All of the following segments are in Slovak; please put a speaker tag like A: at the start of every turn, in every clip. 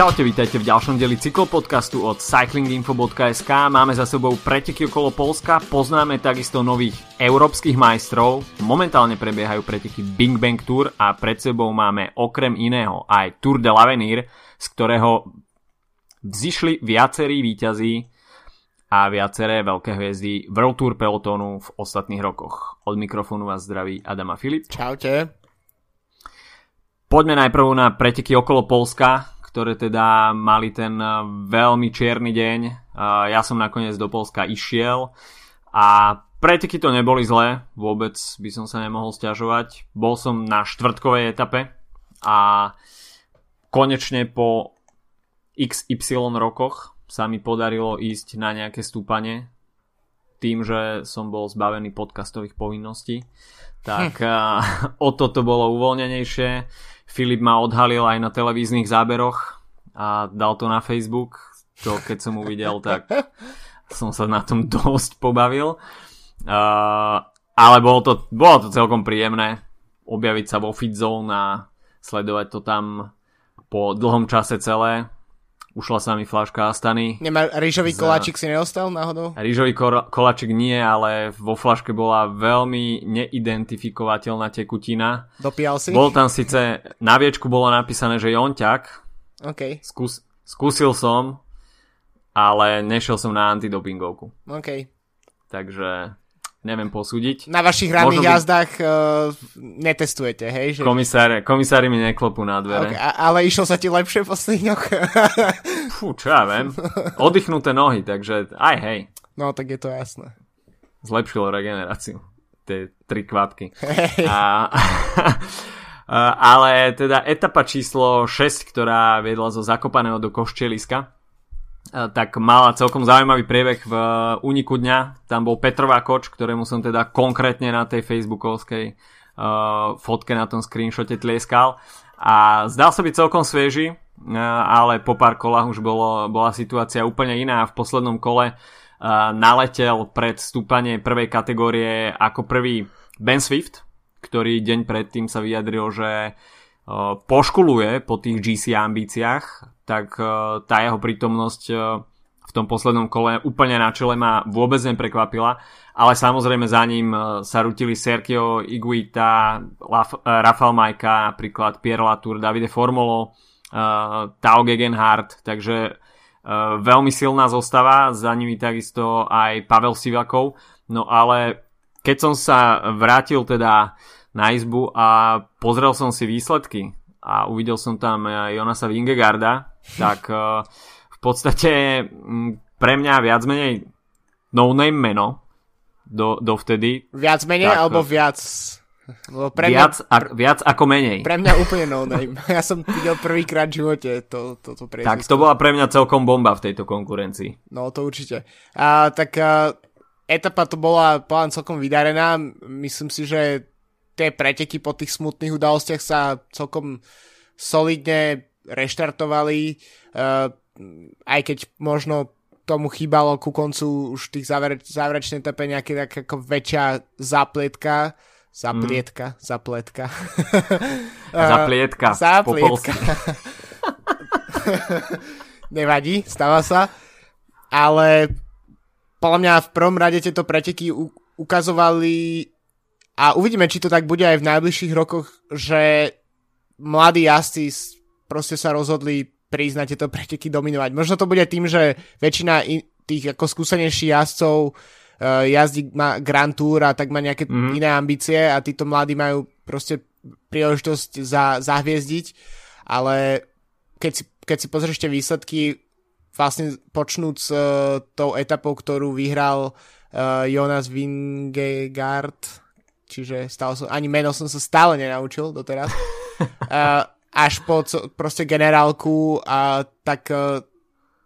A: Čaute, vítajte v ďalšom deli cyklopodcastu od cyclinginfo.sk. Máme za sebou preteky okolo Polska, poznáme takisto nových európskych majstrov, momentálne prebiehajú preteky Bing Bang Tour a pred sebou máme okrem iného aj Tour de l'Avenir, z ktorého vzýšli viacerí výťazí a viaceré veľké hviezdy World Tour pelotónu v ostatných rokoch. Od mikrofónu vás zdraví Adama Filip.
B: Čaute.
A: Poďme najprv na preteky okolo Polska, ktoré teda mali ten eh, veľmi čierny deň. Eh, ja som nakoniec do Polska išiel a preteky to neboli zlé, vôbec by som sa nemohol stiažovať. Bol som na štvrtkovej etape a konečne po XY rokoch sa mi podarilo ísť na nejaké stúpanie tým, že som bol zbavený podcastových povinností. Tak hm. o toto bolo uvoľnenejšie Filip ma odhalil aj na televíznych záberoch a dal to na Facebook. To keď som uvidel, tak som sa na tom dosť pobavil. Uh, ale bolo to, bolo to celkom príjemné objaviť sa vo Fitzone a sledovať to tam po dlhom čase celé. Ušla sa mi fláška Astany.
B: Nemá rýžový za... koláčik si neostal náhodou?
A: Rýžový koláčik nie, ale vo fláške bola veľmi neidentifikovateľná tekutina.
B: Dopíjal si?
A: Bol tam síce, na viečku bolo napísané, že jonťak.
B: OK.
A: Skús, skúsil som, ale nešiel som na antidopingovku.
B: OK.
A: Takže neviem posúdiť.
B: Na vašich ranných by... jazdách uh, netestujete, hej?
A: Že... Komisári, komisári mi neklopú na dvere.
B: Okay, ale išlo sa ti lepšie posledných dňoch?
A: Fú, čo ja viem. Oddychnuté nohy, takže aj hej.
B: No, tak je to jasné.
A: Zlepšilo regeneráciu. Tie tri kvapky. Hey. A, ale teda etapa číslo 6, ktorá viedla zo Zakopaného do Koščeliska, tak mala celkom zaujímavý priebeh v úniku dňa. Tam bol Petrová Koč, ktorému som teda konkrétne na tej facebookovskej uh, fotke na tom screenshote tlieskal. A zdal sa byť celkom uh, ale po pár kolách už bolo, bola situácia úplne iná. V poslednom kole uh, naletel pred stúpanie prvej kategórie ako prvý Ben Swift, ktorý deň predtým sa vyjadril, že uh, poškuluje po tých GC ambíciách tak tá jeho prítomnosť v tom poslednom kole úplne na čele ma vôbec neprekvapila, ale samozrejme za ním sa rutili Sergio Iguita, Rafael Majka, napríklad Pierre Latour, Davide Formolo, Tao Gegenhardt, takže veľmi silná zostava, za nimi takisto aj Pavel Sivakov, no ale keď som sa vrátil teda na izbu a pozrel som si výsledky a uvidel som tam Jonasa Vingegarda, tak uh, v podstate pre mňa viac menej no-name meno do, dovtedy.
B: Viac menej tak, alebo viac?
A: pre mňa, viac, a, viac ako menej.
B: Pre mňa úplne no name. Ja som videl prvýkrát v živote to, to, to
A: Tak to bola pre mňa celkom bomba v tejto konkurencii.
B: No to určite. A, tak a, etapa to bola plán celkom vydarená. Myslím si, že tie preteky po tých smutných udalostiach sa celkom solidne reštartovali, uh, aj keď možno tomu chýbalo ku koncu už tých záver, záverečnej etape nejaké tak ako väčšia zaplietka, zaplietka, mm. zapletka.
A: zaplietka.
B: zaplietka. Nevadí, stáva sa. Ale podľa mňa v prvom rade tieto preteky u- ukazovali a uvidíme, či to tak bude aj v najbližších rokoch, že mladí jazdci proste sa rozhodli prísť na tieto preteky dominovať. Možno to bude tým, že väčšina tých ako skúsenejších jazdcov uh, jazdí má Grand Tour a tak má nejaké mm-hmm. iné ambície a títo mladí majú proste príležitosť za, zahviezdiť, ale keď si, keď si pozrieš tie výsledky, vlastne počnúť s uh, tou etapou, ktorú vyhral uh, Jonas Vingegaard, čiže stále som, ani meno som sa stále nenaučil doteraz. uh, až po proste generálku a tak, e,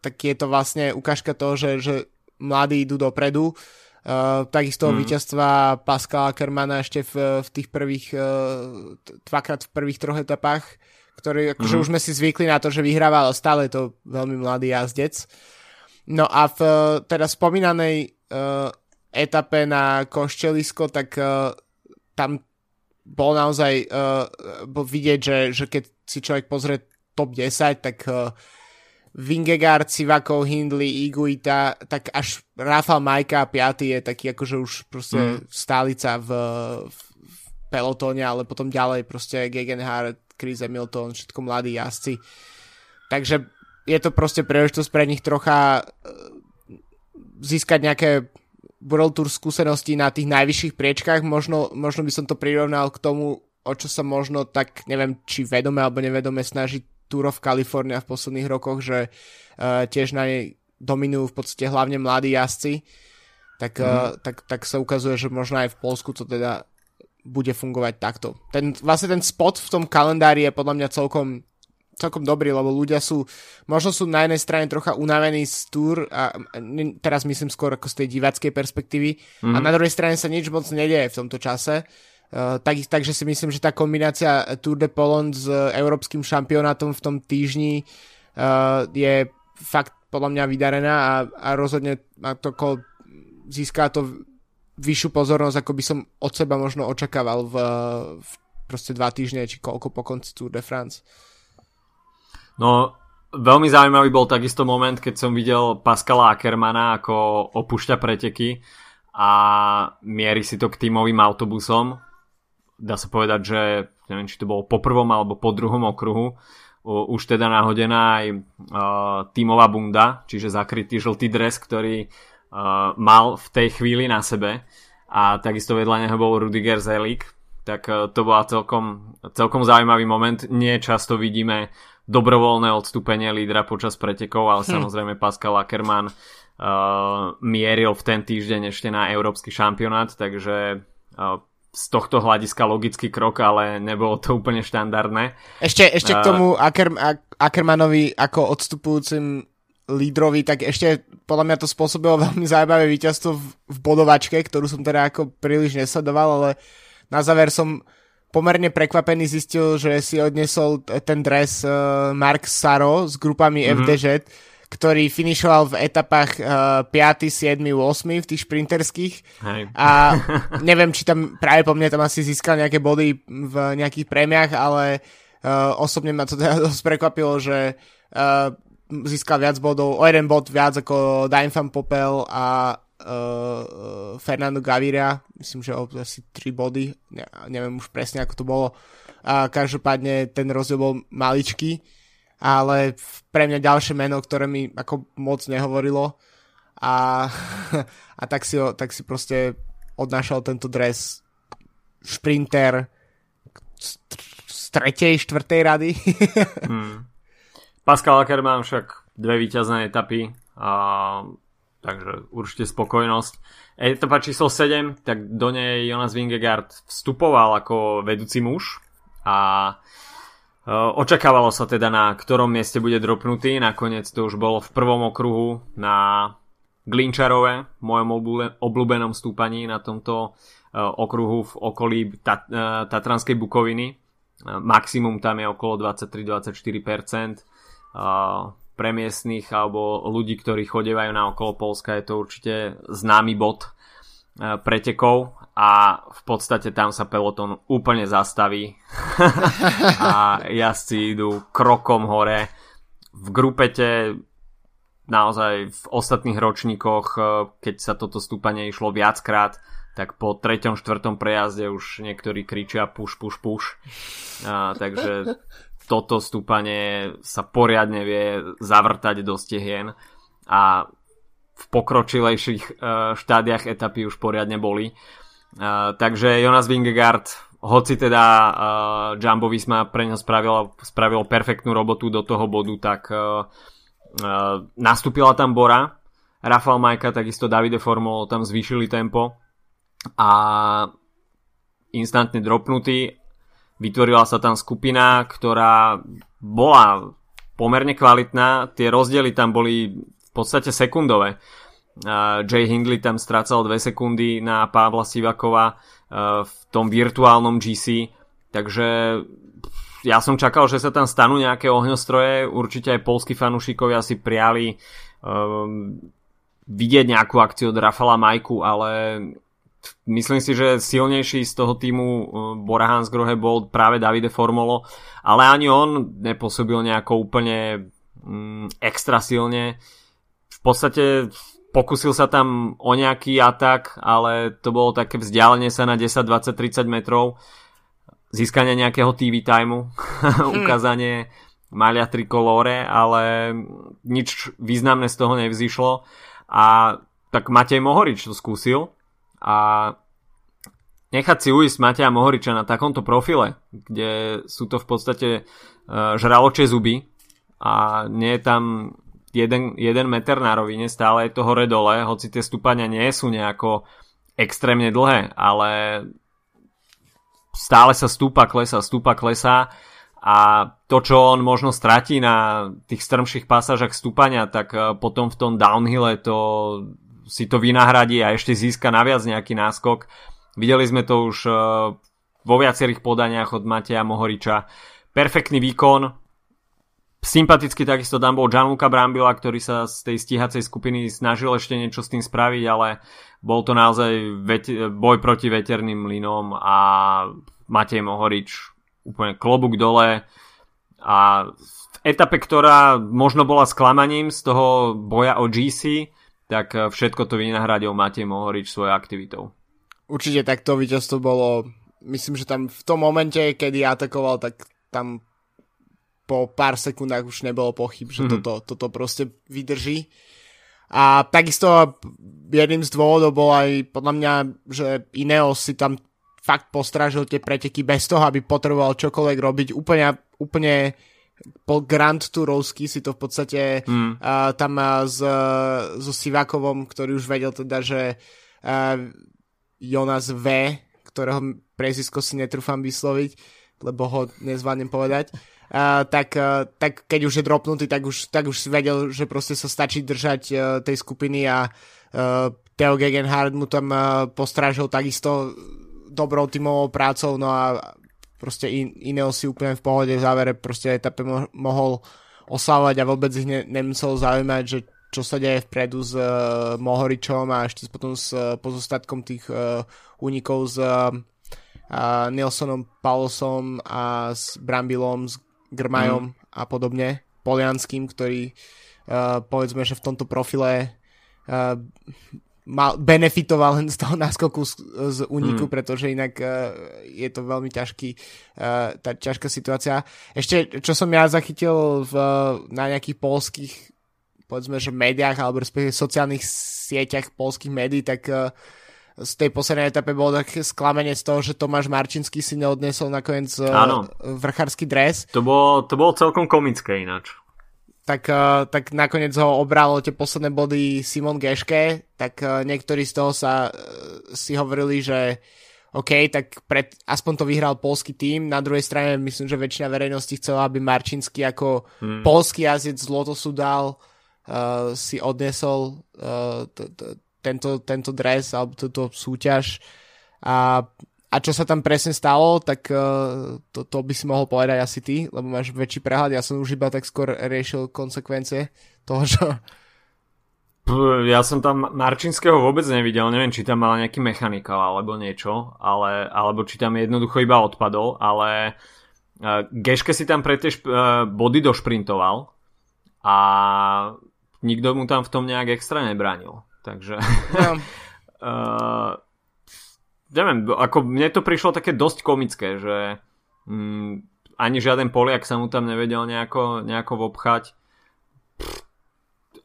B: tak je to vlastne ukážka toho, že, že mladí idú dopredu. Uh, takisto mm. víťazstva Pascala Kermana ešte v, v tých prvých uh, dvakrát v prvých troch etapách, ktorý, akože mm. už sme si zvykli na to, že vyhráva, ale stále je to veľmi mladý jazdec. No a v teda spomínanej uh, etape na Koščelisko, tak uh, tam bol naozaj uh, bol vidieť, že, že keď si človek pozrie top 10, tak uh, Vingegaard, Sivakov, Hindley, Iguita, tak až Rafael Majka 5 je taký akože už proste mm. stálica v, v, v pelotóne, ale potom ďalej proste Gegenhardt, Chris Hamilton, všetko mladí jazdci. Takže je to proste príležitosť pre nich trocha e, získať nejaké World Tour skúsenosti na tých najvyšších priečkách. Možno, možno by som to prirovnal k tomu, o čo sa možno tak, neviem, či vedome alebo nevedome snaží Tour of California v posledných rokoch, že uh, tiež na nej dominujú v podstate hlavne mladí jazdci, tak, mm. uh, tak, tak sa ukazuje, že možno aj v Polsku to teda bude fungovať takto. Ten, vlastne ten spot v tom kalendári je podľa mňa celkom celkom dobrý, lebo ľudia sú, možno sú na jednej strane trocha unavení z túr a teraz myslím skôr ako z tej diváckej perspektívy mm-hmm. a mhm. na druhej strane sa nič moc nedieje v tomto čase Uh, tak, takže si myslím, že tá kombinácia Tour de Polon s európskym šampionátom v tom týždni uh, je fakt podľa mňa vydarená a, a rozhodne to ko, získa to vyššiu pozornosť, ako by som od seba možno očakával v, v proste dva týždne, či koľko po konci Tour de France.
A: No, veľmi zaujímavý bol takisto moment, keď som videl Pascala Ackermana, ako opúšťa preteky a mierí si to k týmovým autobusom. Dá sa povedať, že neviem, či to bolo po prvom alebo po druhom okruhu, už teda nahodená aj uh, tímová bunda, čiže zakrytý žltý dres, ktorý uh, mal v tej chvíli na sebe. A takisto vedľa neho bol Rudiger Zelik, tak uh, to bola celkom, celkom zaujímavý moment. Nie často vidíme dobrovoľné odstúpenie lídra počas pretekov, ale hm. samozrejme Pascal Ackermann uh, mieril v ten týždeň ešte na európsky šampionát, takže uh, z tohto hľadiska logický krok, ale nebolo to úplne štandardné.
B: Ešte, ešte k tomu Aker, Ackermanovi ako odstupujúcim lídrovi, tak ešte podľa mňa to spôsobilo veľmi zaujímavé víťazstvo v, v bodovačke, ktorú som teda ako príliš nesledoval, ale na záver som pomerne prekvapený zistil, že si odnesol ten dres uh, Mark Saro s grupami mm-hmm. FDŽ, ktorý finišoval v etapách uh, 5., 7., 8. v tých šprinterských. Hej. A neviem, či tam práve po mne tam asi získal nejaké body v nejakých prémiach, ale uh, osobne ma to teda dosť prekvapilo, že uh, získal viac bodov, o jeden bod viac ako Dainfam Popel a uh, Fernando Gaviria, myslím, že o asi 3 body, ne, neviem už presne ako to bolo. A každopádne ten rozdiel bol maličký ale pre mňa ďalšie meno, ktoré mi ako moc nehovorilo a, a tak, si tak si proste odnášal tento dres šprinter z tretej, štvrtej rady.
A: hmm. Pascal Ackermann však dve víťazné etapy a takže určite spokojnosť. Etapa číslo 7, tak do nej Jonas Vingegaard vstupoval ako vedúci muž a Eh, očakávalo sa teda na ktorom mieste bude dropnutý, nakoniec to už bolo v prvom okruhu na Glinčarove, mojom obľúbenom stúpaní na tomto eh, okruhu v okolí eh, Tatranskej Bukoviny. Maximum tam je okolo 23-24%. Pre miestných alebo ľudí, ktorí chodevajú na okolo Polska je to určite známy bod pretekov a v podstate tam sa peloton úplne zastaví a jazdci idú krokom hore. V grupete naozaj v ostatných ročníkoch, e, keď sa toto stúpanie išlo viackrát, tak po treťom, štvrtom prejazde už niektorí kričia push, push, push. A, takže toto stúpanie sa poriadne vie zavrtať do stehien a v pokročilejších uh, štádiach etapy už poriadne boli. Uh, takže Jonas Vingegaard, hoci teda uh, Jumbo Visma pre ňo spravilo, spravilo perfektnú robotu do toho bodu, tak nastúpila tam Bora, Rafael Majka, takisto Davide Formolo tam zvýšili tempo a instantne dropnutý. Vytvorila sa tam skupina, ktorá bola pomerne kvalitná, tie rozdiely tam boli v podstate sekundové. Jay Hindley tam strácal 2 sekundy na Pavla Sivakova v tom virtuálnom GC, takže ja som čakal, že sa tam stanú nejaké ohňostroje, určite aj polskí fanúšikovia si priali um, vidieť nejakú akciu od Rafala Majku, ale myslím si, že silnejší z toho týmu Bora Hansgrohe bol práve Davide Formolo, ale ani on nepôsobil nejako úplne mm, extra silne. V podstate pokusil sa tam o nejaký atak, ale to bolo také vzdialenie sa na 10, 20, 30 metrov, získanie nejakého TV timeu, hmm. ukázanie malia trikolore, ale nič významné z toho nevzýšlo a tak Matej Mohorič to skúsil a nechať si uísť Mateja Mohoriča na takomto profile, kde sú to v podstate uh, žraločie zuby a nie je tam jeden, jeden meter na rovine, stále je to hore dole, hoci tie stúpania nie sú nejako extrémne dlhé, ale stále sa stúpa, klesa, stúpa, klesa a to, čo on možno stratí na tých strmších pasážach stúpania, tak e, potom v tom downhille to si to vynahradí a ešte získa naviac nejaký náskok. Videli sme to už e, vo viacerých podaniach od Mateja Mohoriča. Perfektný výkon, Sympaticky takisto tam bol Gianluca Brambila, ktorý sa z tej stíhacej skupiny snažil ešte niečo s tým spraviť, ale bol to naozaj vete- boj proti veterným mlynom a Matej Mohorič úplne klobúk dole a v etape, ktorá možno bola sklamaním z toho boja o GC, tak všetko to vynahradil Matej Mohorič svojou aktivitou.
B: Určite takto víťazstvo bolo, myslím, že tam v tom momente, kedy atakoval, tak tam po pár sekundách už nebolo pochyb, že mm-hmm. toto, toto proste vydrží. A takisto jedným z dôvodov bol aj podľa mňa, že Ineos si tam fakt postražil tie preteky bez toho, aby potreboval čokoľvek robiť. Úplne, úplne po Grand Tourovsky si to v podstate mm. uh, tam s, so Sivakovom, ktorý už vedel teda, že uh, Jonas V, ktorého prezisko si netrúfam vysloviť, lebo ho nezvládnem povedať, Uh, tak, uh, tak keď už je dropnutý, tak už, tak už si vedel, že proste sa stačí držať uh, tej skupiny a uh, Theo Gegenhardt mu tam uh, postrážil takisto dobrou tímovou prácou, no a proste in, Ineos si úplne v pohode v závere proste etape mo- mohol osávať a vôbec ich ne- nemusel zaujímať, že čo sa deje vpredu s uh, Mohoričom a ešte potom s uh, pozostatkom tých uh, únikov s uh, uh, Nilsonom Paulosom a s Brambilom, s Grmajom mm. a podobne, Polianským, ktorý uh, povedzme, že v tomto profile uh, mal, benefitoval len z toho náskoku z, z úniku, mm. pretože inak uh, je to veľmi ťažký, uh, tá ťažká situácia. Ešte, čo som ja zachytil v, na nejakých polských povedzme, že médiách alebo respektíve sociálnych sieťach polských médií, tak uh, z tej poslednej etape bolo také sklamenie z toho, že Tomáš Marčinský si neodnesol nakoniec Áno. vrchársky dres.
A: To bolo, to bolo celkom komické ináč.
B: Tak, uh, tak nakoniec ho obralo tie posledné body Simon Geške, tak uh, niektorí z toho sa uh, si hovorili, že OK, tak pred, aspoň to vyhral polský tým, na druhej strane myslím, že väčšina verejnosti chcela, aby Marčinský ako hmm. polský jazdec z Lotosu dal uh, si odnesol uh, t- t- tento, tento dres alebo túto súťaž. A, a čo sa tam presne stalo, tak uh, to, to by si mohol povedať asi ty, lebo máš väčší prehľad, ja som už iba tak skôr riešil konsekvencie toho, čo...
A: Ja som tam Marčinského vôbec nevidel, neviem, či tam mal nejaký mechanikál alebo niečo, ale, alebo či tam jednoducho iba odpadol, ale uh, Geške si tam pre tie šp- uh, body došprintoval a nikto mu tam v tom nejak extra nebránil. Takže... No. uh, neviem, ako mne to prišlo také dosť komické, že mm, ani žiaden Poliak sa mu tam nevedel nejako, nejako obchať.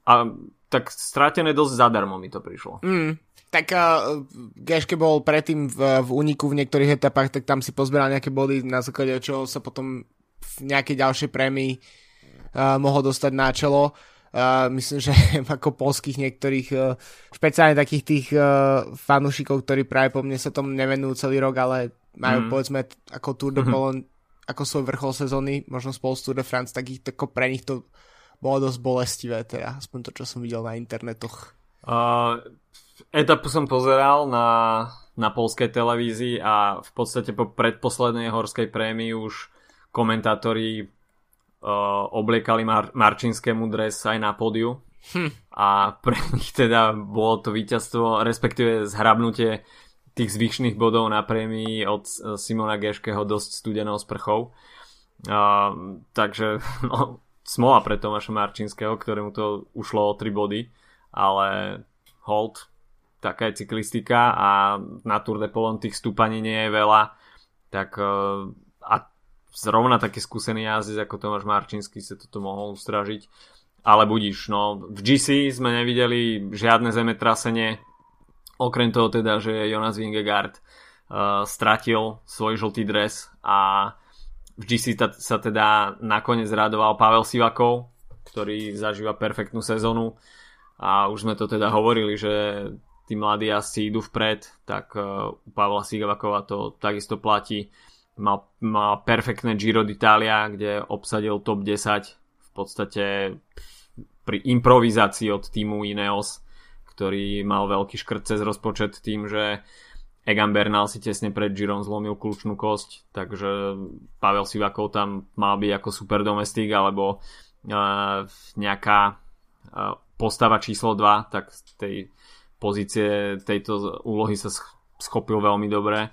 A: A tak strátené dosť zadarmo mi to prišlo.
B: Mm, tak uh, Geške bol predtým v, v úniku v niektorých etapách, tak tam si pozberal nejaké body, na základe čoho sa potom v nejakej ďalšej prémii uh, mohol dostať na čelo. Uh, myslím, že ako polských niektorých, uh, špeciálne takých tých uh, fanúšikov, ktorí práve po mne sa tomu nevenujú celý rok, ale majú mm. povedzme ako Tour de Polon, mm-hmm. ako svoj vrchol sezóny, možno spolu s Tour de France, tak ich, tako pre nich to bolo dosť bolestivé, teda aspoň to, čo som videl na internetoch.
A: Uh, etapu som pozeral na, na polskej televízii a v podstate po predposlednej horskej prémii už komentátori uh, obliekali Mar- Marčinskému dres aj na pódiu. Hm. A pre nich teda bolo to víťazstvo, respektíve zhrabnutie tých zvyšných bodov na prémii od Simona Geškeho dosť studenou sprchou. Uh, takže no, smola pre Tomáša Marčinského, ktorému to ušlo o 3 body, ale hold, taká je cyklistika a na Tour de Polon tých stúpaní nie je veľa, tak uh, zrovna taký skúsený jazdec ako Tomáš Marčinský sa toto mohol ustražiť. Ale budíš, no v GC sme nevideli žiadne zemetrasenie, okrem toho teda, že Jonas Vingegaard uh, stratil svoj žltý dres a v GC ta, sa teda nakoniec radoval Pavel Sivakov, ktorý zažíva perfektnú sezónu. A už sme to teda hovorili, že tí mladí asi idú vpred, tak uh, u Pavla Sivakova to takisto platí mal, mal perfektné Giro d'Italia, kde obsadil top 10 v podstate pri improvizácii od týmu Ineos, ktorý mal veľký škrt cez rozpočet tým, že Egan Bernal si tesne pred Girom zlomil kľúčnú kosť, takže Pavel Sivakov tam mal byť ako super domestik alebo uh, nejaká uh, postava číslo 2, tak tej pozície tejto úlohy sa schopil veľmi dobre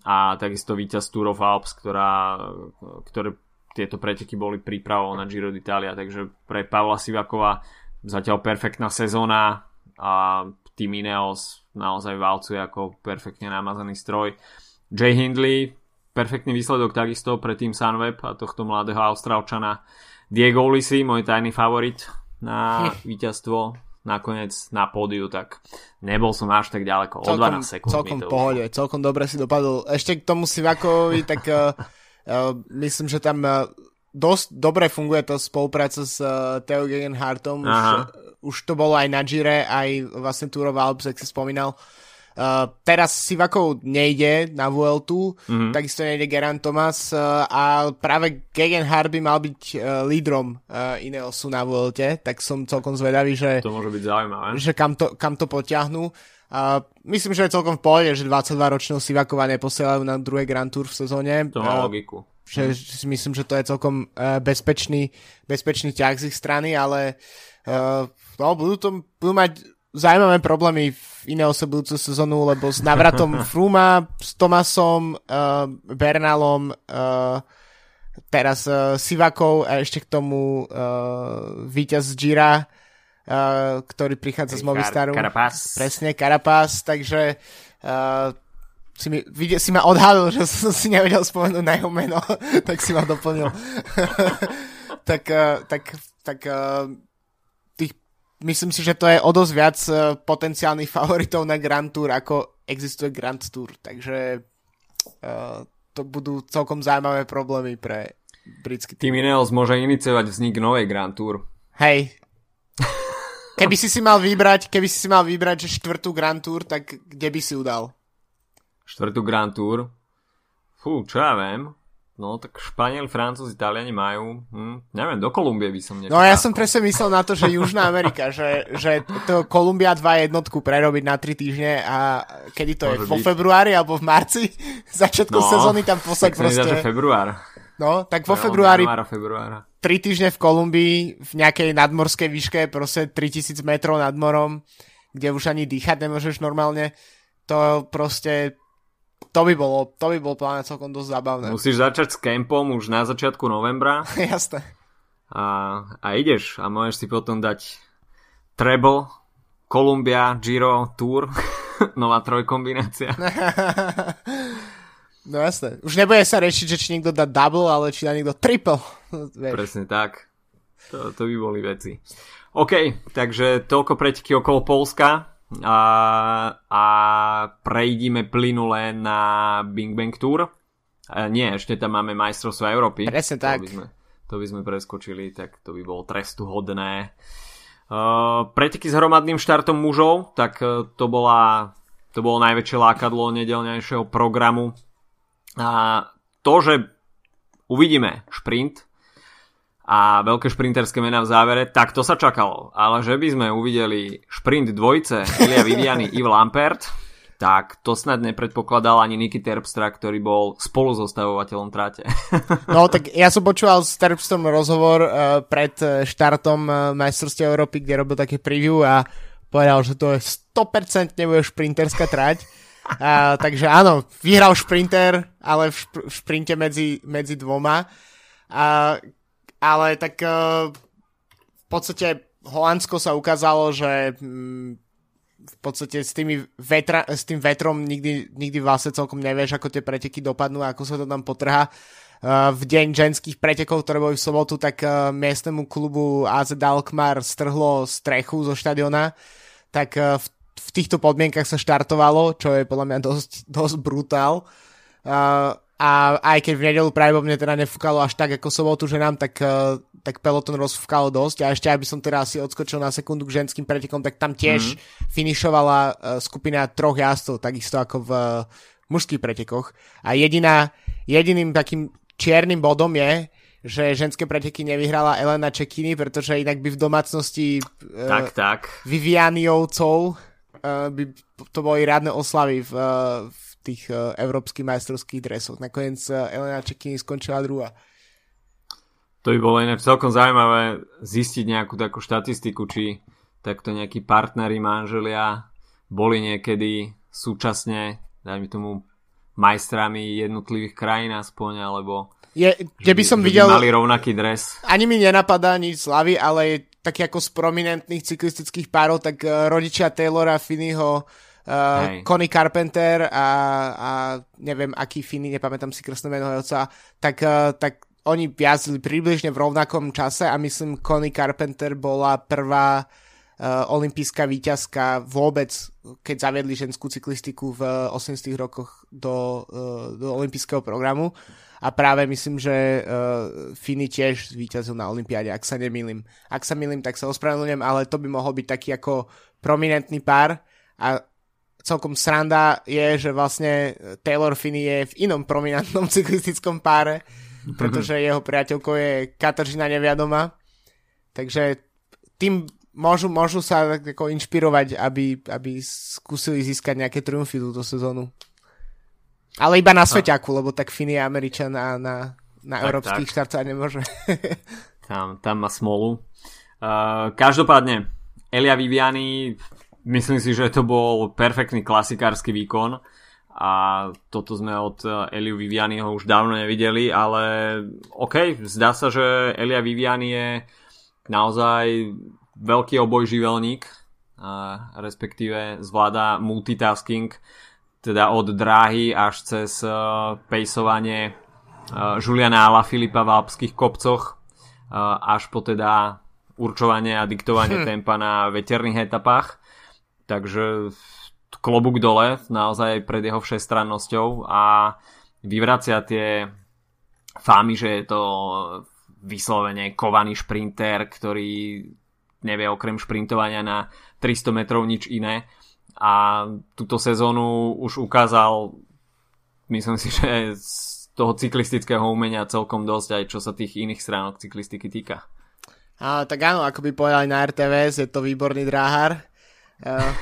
A: a takisto víťaz Tour of Alps, ktorá, ktoré tieto preteky boli prípravou na Giro d'Italia, takže pre Pavla Sivakova zatiaľ perfektná sezóna a tým Ineos naozaj válcuje ako perfektne namazaný stroj. Jay Hindley, perfektný výsledok takisto pre tým Sunweb a tohto mladého Austrálčana. Diego Ulisi, môj tajný favorit na víťazstvo nakoniec na pódiu, tak nebol som až tak ďaleko. O 12 sekúnd.
B: Celkom pohode, celkom dobre si dopadol. Ešte k tomu Sivakovi, tak uh, uh, myslím, že tam uh, dosť dobre funguje to spolupráca s uh, Theo Gegenhartom. Už, už to bolo aj na Gire, aj vlastne Tour of Alps, ak si spomínal. Uh, Uh, teraz Sivakov nejde na Vueltu, mm-hmm. takisto nejde Geran Thomas uh, a práve Gegenhard by mal byť uh, lídrom uh, Ineosu na Vuelte, tak som celkom zvedavý, že,
A: to môže byť zaujímavé.
B: že kam, to, kam to potiahnú. Uh, myslím, že je celkom v pohode, že 22-ročného Sivakova neposielajú na druhé Grand Tour v sezóne.
A: To má uh, logiku.
B: Že, mm. myslím, že to je celkom bezpečný, bezpečný ťah z ich strany, ale uh, no, budú, to, budú mať zaujímavé problémy v Ineose budúcu sezónu, lebo s navratom Fruma, s Tomasom, uh, Bernalom, uh, teraz uh, Sivakov a ešte k tomu uh, víťaz Gira, uh, ktorý prichádza z Movistaru.
A: Karapás.
B: Presne, Karapás, takže uh, si, mi, vidie, si ma odhalil, že som si nevedel spomenúť na jeho meno, tak si ma doplnil. tak, uh, tak, tak uh, myslím si, že to je o dosť viac e, potenciálnych favoritov na Grand Tour, ako existuje Grand Tour, takže uh, to budú celkom zaujímavé problémy pre britský
A: tým. Ineos môže iniciovať vznik novej Grand Tour.
B: Hej. Keby si si mal vybrať, keby si si mal vybrať že štvrtú Grand Tour, tak kde by si udal?
A: Štvrtú Grand Tour? Fú, čo ja viem. No, tak Španieli, Francúzi, Italiani majú, hm, neviem, do Kolumbie by som nečakal.
B: No ja som presne myslel na to, že Južná Amerika, že, že to Kolumbia 2 jednotku prerobiť na 3 týždne a kedy to Môže je, vo februári alebo v marci, začiatku no, sezóny tam poslať proste.
A: Tak február.
B: No, tak vo februári, februára. 3 týždne v Kolumbii, v nejakej nadmorskej výške, proste 3000 metrov nad morom, kde už ani dýchať nemôžeš normálne, to proste to by bolo, to by bolo pláne celkom dosť zábavné.
A: Musíš začať s kempom už na začiatku novembra.
B: Jasné.
A: A, a ideš a môžeš si potom dať treble, Columbia, Giro, Tour, nová trojkombinácia.
B: no jasné. Už nebude sa rešiť, že či niekto dá double, ale či dá niekto triple.
A: Vieš. Presne tak. To, to by boli veci. OK, takže toľko preteky okolo Polska a, a prejdime plynule na Bing Bang Tour. A nie, ešte tam máme majstrovstvo Európy.
B: Presne tak.
A: To by, sme, to by sme preskočili, tak to by bolo trestuhodné. Uh, preteky s hromadným štartom mužov, tak uh, to, bola, to bolo najväčšie lákadlo nedelnejšieho programu. A to, že uvidíme šprint, a veľké šprinterské mená v závere, tak to sa čakalo. Ale že by sme uvideli šprint dvojce Ilia Viviany Yves Lampert, tak to snad nepredpokladal ani Niky Terpstra, ktorý bol spoluzostavovateľom tráte.
B: no tak ja som počúval s Terpstrom rozhovor uh, pred eh, štartom uh, majstrovstiev Európy, kde robil také preview a povedal, že to je 100% nebude šprinterská trať. Uh, takže áno, vyhral šprinter, ale v, šp- v šprinte medzi, medzi dvoma. A ale tak uh, v podstate Holandsko sa ukázalo, že mm, v podstate s, tými vetra, s tým vetrom nikdy, nikdy vlastne celkom nevieš, ako tie preteky dopadnú a ako sa to tam potrhá. Uh, v deň ženských pretekov, ktoré boli v sobotu, tak uh, miestnemu klubu AZ Alkmaar strhlo strechu zo štadiona, tak v, v týchto podmienkach sa štartovalo, čo je podľa mňa dosť, dosť brutál. A aj keď v nedelu práve mne teda nefúkalo až tak ako sobotu ženám, tak, uh, tak peloton rozfúkalo dosť a ešte aby som teda asi odskočil na sekundu k ženským pretekom, tak tam tiež mm. finišovala uh, skupina troch jazdcov, takisto ako v uh, mužských pretekoch. A jediná, jediným takým čiernym bodom je, že ženské preteky nevyhrala Elena Čekiny, pretože inak by v domácnosti
A: tak, uh, tak.
B: Vivianiovcov uh, by to boli rádne oslavy v, uh, v tých uh, európskych majstrovských dresoch. Nakoniec uh, Elena Čekiny skončila druhá.
A: To by bolo inak celkom zaujímavé zistiť nejakú takú štatistiku, či takto nejakí partneri, manželia boli niekedy súčasne, dajme tomu, majstrami jednotlivých krajín aspoň, alebo
B: je, kde by som že videl...
A: By mali rovnaký dres.
B: Ani mi nenapadá nič slavy, ale taký ako z prominentných cyklistických párov, tak uh, rodičia Taylora Finneyho uh, Connie Carpenter a, a neviem aký Finney, nepamätám si krstné meno oca, tak, uh, tak oni jazdili približne v rovnakom čase a myslím Connie Carpenter bola prvá uh, olimpijská výťazka vôbec, keď zaviedli ženskú cyklistiku v 80 rokoch do, uh, do olympijského programu. A práve myslím, že uh, Fini tiež zvíťazil na Olympiáde, ak sa nemýlim. Ak sa milím, tak sa ospravedlňujem, ale to by mohol byť taký ako prominentný pár. A celkom sranda je, že vlastne Taylor Finney je v inom prominentnom cyklistickom páre, pretože jeho priateľkou je Katarzyna Neviadoma. Takže tým môžu, môžu sa tak ako inšpirovať, aby, aby skúsili získať nejaké triumfy túto sezónu. Ale iba na Sveťaku, lebo tak Finney je Američan a na, na tak, európskych štartách nemôže.
A: tam, tam má smolu. Uh, každopádne, Elia Viviani myslím si, že to bol perfektný klasikársky výkon a toto sme od Eliu Vivianiho už dávno nevideli, ale OK, zdá sa, že Elia Viviani je naozaj veľký obojživelník, respektíve zvláda multitasking, teda od dráhy až cez uh, pejsovanie Juliana Ala Filipa v alpských kopcoch až po teda určovanie a diktovanie hm. tempa na veterných etapách. Takže klobúk dole naozaj pred jeho všestrannosťou a vyvracia tie fámy, že je to vyslovene kovaný šprinter, ktorý nevie okrem šprintovania na 300 metrov nič iné a túto sezónu už ukázal myslím si, že z toho cyklistického umenia celkom dosť aj čo sa tých iných stránok cyklistiky týka.
B: A, tak áno, ako by povedali na RTVS, je to výborný dráhar. Eh,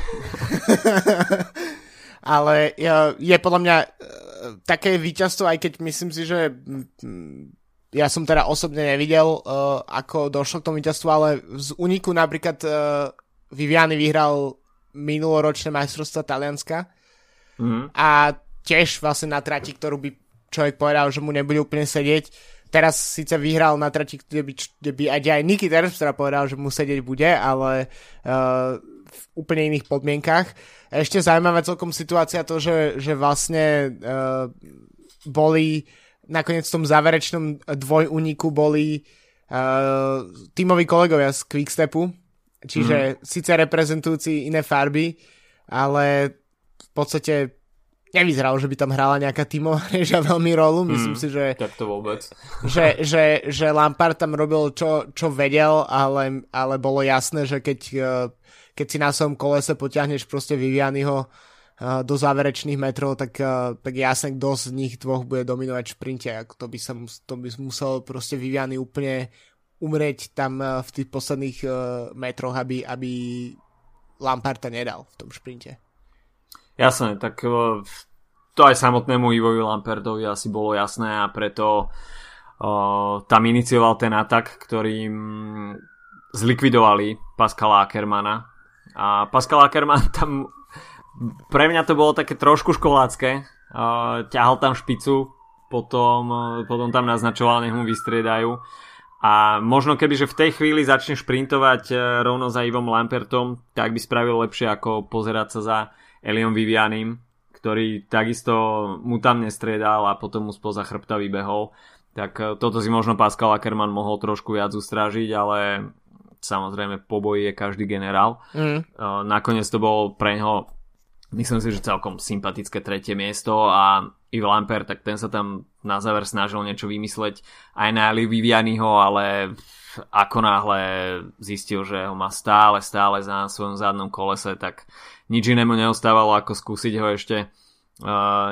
B: ale je podľa mňa eh, také víťazstvo, aj keď myslím si, že mm, ja som teda osobne nevidel, uh, ako došlo k tomu víťazstvu, ale z uniku napríklad Viviani vyhral minuloročné majstrovstva Talianska mm. a tiež vlastne na trati, ktorú by človek povedal, že mu nebude úplne sedieť. Teraz síce vyhral na trati, kde by, kde by aj, aj Niky Terpstra povedal, že mu sedieť bude, ale uh, v úplne iných podmienkach. Ešte zaujímavá celkom situácia to, že, že vlastne uh, boli nakoniec v tom záverečnom dvojúniku boli uh, tímoví kolegovia z Quickstepu, čiže mm. síce reprezentujúci iné farby, ale v podstate nevyzeralo, že by tam hrala nejaká tímová režia veľmi rolu. Myslím mm, si, že...
A: Tak to vôbec.
B: Že, že, že Lampard tam robil, čo, čo vedel, ale, ale bolo jasné, že keď keď si na svojom kolese potiahneš proste Vivianyho uh, do záverečných metrov, tak, uh, tak jasne, kto z nich dvoch bude dominovať v šprinte. To by sa to by musel proste Viviany úplne umrieť tam uh, v tých posledných metroch, aby, aby Lamparta nedal v tom šprinte.
A: Jasné, tak to aj samotnému Ivovi Lampertovi asi bolo jasné a preto tam inicioval ten atak, ktorým zlikvidovali Pascala Ackermana a Pascal Ackermann tam pre mňa to bolo také trošku školácké. Ťahal tam špicu, potom, uh, potom tam naznačoval, nech mu vystriedajú. A možno keby, že v tej chvíli začne šprintovať rovno za Ivom Lampertom, tak by spravil lepšie ako pozerať sa za Eliom Vivianim, ktorý takisto mu tam nestriedal a potom mu spoza chrbta vybehol. Tak toto si možno Pascal Ackermann mohol trošku viac ustrážiť, ale samozrejme po boji je každý generál. Mm. Nakoniec to bol pre neho myslím si, že celkom sympatické tretie miesto a Yves Lampert, tak ten sa tam na záver snažil niečo vymysleť aj na Ali Vivianiho, ale ako náhle zistil, že ho má stále, stále za svojom zadnom kolese, tak nič inému neostávalo ako skúsiť ho ešte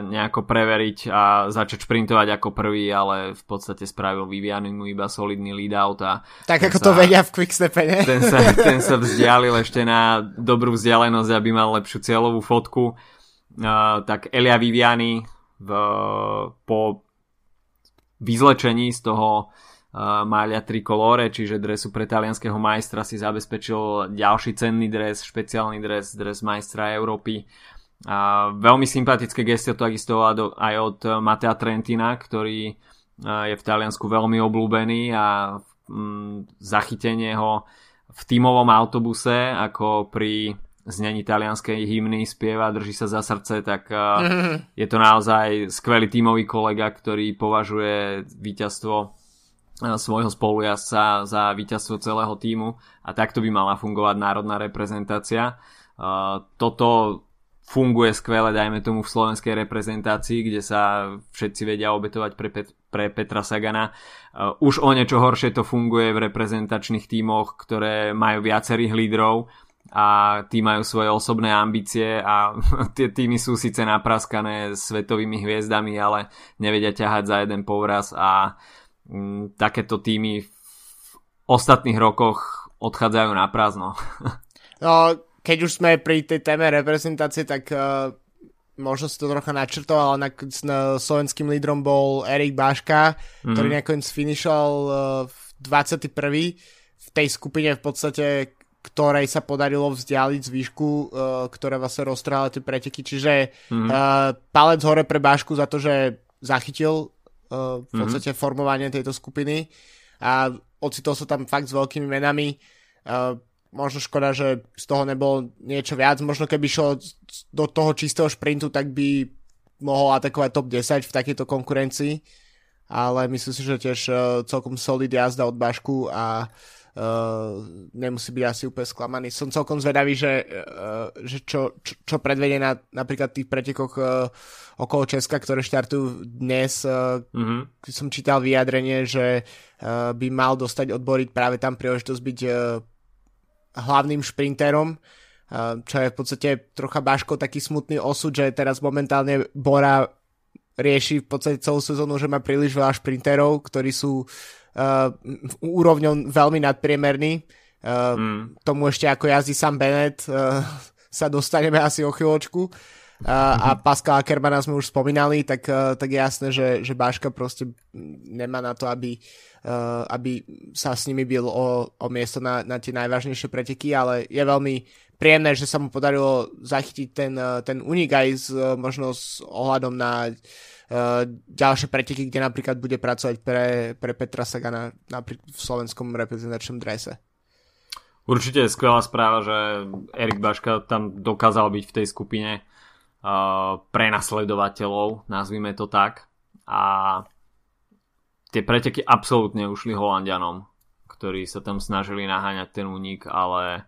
A: nejako preveriť a začať šprintovať ako prvý, ale v podstate spravil Vivianimu iba solidný lead out a
B: tak ako sa, to vedia v quickstepe, ne?
A: Ten sa, ten sa vzdialil ešte na dobrú vzdialenosť, aby mal lepšiu cieľovú fotku. Uh, tak Elia Viviani v, po vyzlečení z toho uh, trikolore, čiže dresu pre talianského majstra si zabezpečil ďalší cenný dres, špeciálny dres, dres majstra Európy. Uh, veľmi sympatické gesto takisto aj od Matea Trentina, ktorý uh, je v Taliansku veľmi obľúbený a um, zachytenie ho v tímovom autobuse ako pri znení talianskej hymny spieva, drží sa za srdce, tak mm-hmm. je to naozaj skvelý tímový kolega, ktorý považuje víťazstvo svojho spolujazca za víťazstvo celého týmu a takto by mala fungovať národná reprezentácia. Toto funguje skvele, dajme tomu v slovenskej reprezentácii, kde sa všetci vedia obetovať pre, Pet- pre Petra Sagana. Už o niečo horšie to funguje v reprezentačných tímoch, ktoré majú viacerých lídrov a tí majú svoje osobné ambície a tie týmy sú síce napraskané svetovými hviezdami, ale nevedia ťahať za jeden povraz a m, mm, takéto týmy v ostatných rokoch odchádzajú na prázdno.
B: No, keď už sme pri tej téme reprezentácie, tak uh, možno si to trocha načrtol, ale nakoniec uh, slovenským lídrom bol Erik Báška, mm-hmm. ktorý nakoniec finišoval uh, v 21. v tej skupine v podstate ktorej sa podarilo vzdialiť z výšku, ktoré vlastne roztrhali tie preteky. Čiže mm-hmm. palec hore pre Bášku za to, že zachytil v mhm. podstate formovanie tejto skupiny a ocitol sa tam fakt s veľkými menami. Možno škoda, že z toho nebolo niečo viac. Možno keby šlo do toho čistého šprintu, tak by mohol atakovať top 10 v takejto konkurencii. Ale myslím si, že tiež uh, celkom solid jazda od Bašku a Uh, nemusí byť asi úplne sklamaný. Som celkom zvedavý, že, uh, že čo, čo, čo predvedie na napríklad tých pretekoch uh, okolo Česka, ktoré štartujú dnes. Uh, mm-hmm. Som čítal vyjadrenie, že uh, by mal dostať odboriť práve tam príležitosť byť uh, hlavným šprinterom, uh, čo je v podstate trocha Baško taký smutný osud, že teraz momentálne Bora rieši v podstate celú sezónu, že má príliš veľa šprinterov, ktorí sú uh, úrovňou veľmi nadpriemerný. Uh, mm. Tomu ešte ako jazdí Sam Bennett uh, sa dostaneme asi o chvíľočku. Uh, mm-hmm. A Pascal Ackermana sme už spomínali, tak, uh, tak je jasné, že, že Báška proste nemá na to, aby, aby sa s nimi bil o, o miesto na, na tie najvážnejšie preteky, ale je veľmi príjemné, že sa mu podarilo zachytiť ten, ten unik aj s, možno s ohľadom na Eh, ďalšie preteky, kde napríklad bude pracovať pre, pre Petra Sagana napríklad v slovenskom reprezentačnom drese.
A: Určite je skvelá správa, že Erik Baška tam dokázal byť v tej skupine uh, prenasledovateľov, nazvime to tak. A tie preteky absolútne ušli Holandianom, ktorí sa tam snažili naháňať ten únik, ale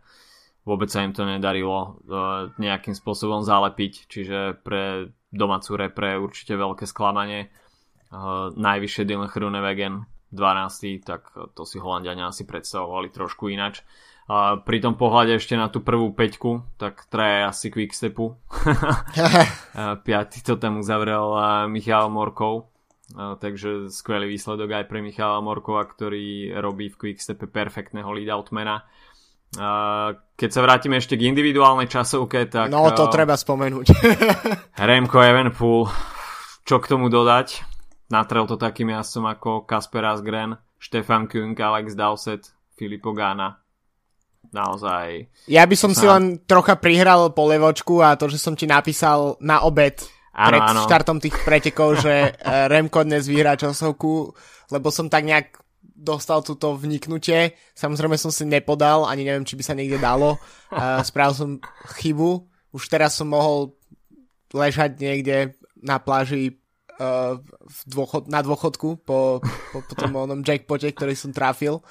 A: vôbec sa im to nedarilo uh, nejakým spôsobom zalepiť, čiže pre domácu repre určite veľké sklamanie. Uh, najvyššie Dylan Hrunewegen 12. tak to si Holandiania asi predstavovali trošku inač. Uh, pri tom pohľade ešte na tú prvú peťku, tak traje asi Quickstepu. piatý to tam uzavrel Michal Morkov. Takže skvelý výsledok aj pre Michala Morkova, ktorý robí v Quickstepe perfektného lead-outmana. Keď sa vrátime ešte k individuálnej časovke, tak...
B: No, to uh, treba spomenúť.
A: Remko Evenpool, čo k tomu dodať? Natrel to takým jazdcom ako Kasper Asgren, Stefan Kung, Alex Dowsett, Filipo Gana. Naozaj...
B: Ja by som sa... si len trocha prihral po levočku a to, že som ti napísal na obed ano, pred ano. štartom tých pretekov, že eh, Remko dnes vyhrá časovku, lebo som tak nejak dostal túto vniknutie. Samozrejme som si nepodal, ani neviem, či by sa niekde dalo. Uh, spravil som chybu. Už teraz som mohol ležať niekde na pláži uh, v dôchod, na dôchodku po, po, po tom onom jackpote, ktorý som trafil.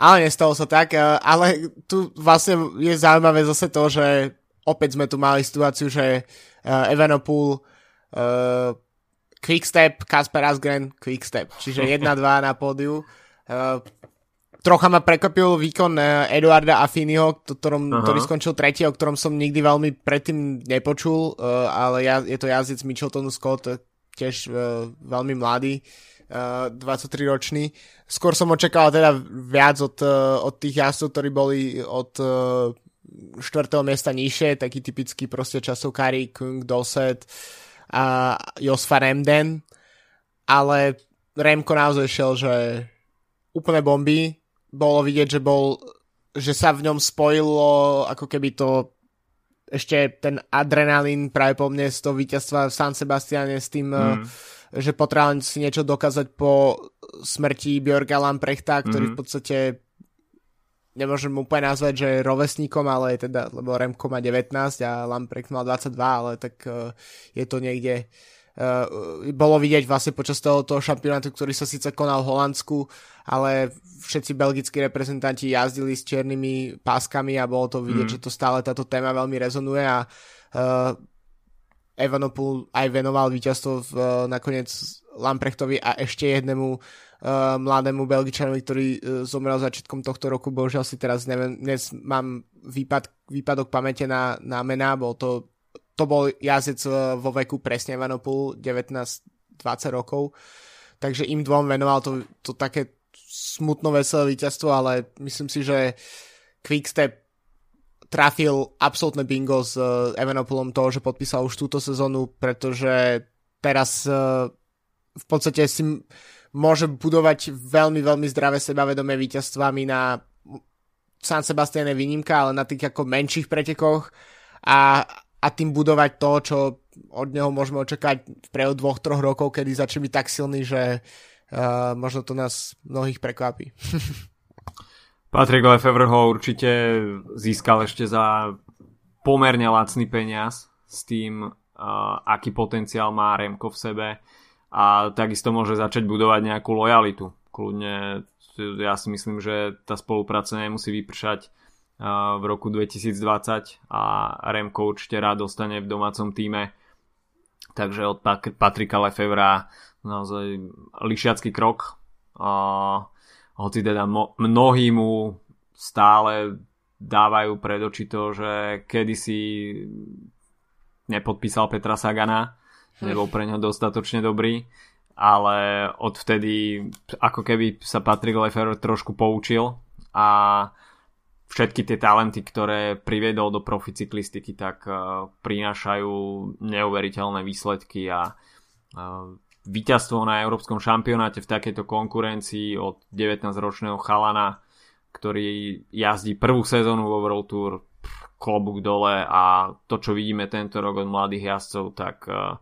B: Ale nestalo sa tak. Ale tu vlastne je zaujímavé zase to, že opäť sme tu mali situáciu, že uh, Evanopul uh, Quickstep, Kasper Asgren, Quickstep. Čiže 1-2 na pódiu. Uh, trocha ma prekvapil výkon Eduarda Affiniho, ktorom, ktorý skončil tretí, o ktorom som nikdy veľmi predtým nepočul, uh, ale ja, je to jazdec Micheltonu Scott, tiež uh, veľmi mladý, uh, 23 ročný. Skôr som očakával teda viac od, uh, od tých jazdcov, ktorí boli od uh, 4. miesta nižšie, taký typický proste časovkári, Kung, Doset, a Josfa Remden, ale Remko naozaj šiel, že úplne bomby. Bolo vidieť, že bol že sa v ňom spojilo ako keby to ešte ten adrenalín práve po mne z toho víťazstva v San Sebastiane s tým, mm. že potreboval si niečo dokázať po smrti Björga Lamprechta, ktorý mm. v podstate nemôžem úplne nazvať, že je rovesníkom, ale je teda, lebo Remko má 19 a Lamprecht mal 22, ale tak uh, je to niekde uh, bolo vidieť vlastne počas toho, toho šampionátu, ktorý sa síce konal v Holandsku, ale všetci belgickí reprezentanti jazdili s čiernymi páskami a bolo to vidieť, mm. že to stále táto téma veľmi rezonuje a uh, Evanopul aj venoval víťazstvo v, uh, nakoniec Lamprechtovi a ešte jednému uh, mladému Belgičanovi, ktorý uh, zomrel začiatkom tohto roku. Bohužiaľ si teraz neviem, dnes mám výpad, výpadok pamäte na, na mená, bol to, to bol jazdec uh, vo veku presne Vanopul, 19-20 rokov. Takže im dvom venoval to, to také smutno veselé víťazstvo, ale myslím si, že Quickstep trafil absolútne bingo s uh, Evanopolom toho, že podpísal už túto sezónu, pretože teraz uh, v podstate si môže budovať veľmi, veľmi zdravé sebavedomé víťazstvami na San Sebastian je výnimka, ale na tých ako menších pretekoch a, a tým budovať to, čo od neho môžeme očakať v priebehu dvoch, troch rokov, kedy začne byť tak silný, že uh, možno to nás mnohých prekvapí.
A: Patrick Lefevre ho určite získal ešte za pomerne lacný peniaz s tým, uh, aký potenciál má Remko v sebe a takisto môže začať budovať nejakú lojalitu. Kľudne ja si myslím, že tá spolupráca nemusí vypršať v roku 2020 a Remko určite rád dostane v domácom týme. Takže od Patrika Lefevra naozaj lišiacký krok. A hoci teda mnohí mu stále dávajú pred oči to, že kedysi nepodpísal Petra Sagana, nebol pre neho dostatočne dobrý, ale odvtedy ako keby sa Patrick Lefebvre trošku poučil a všetky tie talenty, ktoré priviedol do proficyklistiky, tak uh, prinášajú neuveriteľné výsledky a uh, víťazstvo na európskom šampionáte v takejto konkurencii od 19-ročného chalana, ktorý jazdí prvú sezónu vo World Tour, klobúk dole a to, čo vidíme tento rok od mladých jazdcov, tak uh,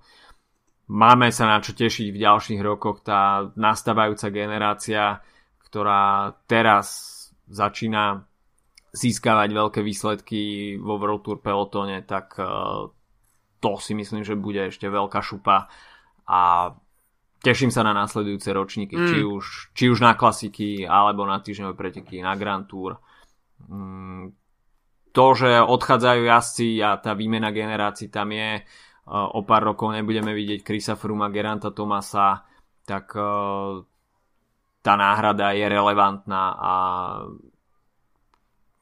A: máme sa na čo tešiť v ďalších rokoch. Tá nastávajúca generácia, ktorá teraz začína získavať veľké výsledky vo World Tour pelotone, tak e, to si myslím, že bude ešte veľká šupa a teším sa na následujúce ročníky, mm. či, už, či už na klasiky, alebo na týždňové preteky, na Grand Tour. Mm, to, že odchádzajú jazdci a tá výmena generácií tam je, o pár rokov nebudeme vidieť Krisa Fruma, Geranta Tomasa, tak e, tá náhrada je relevantná a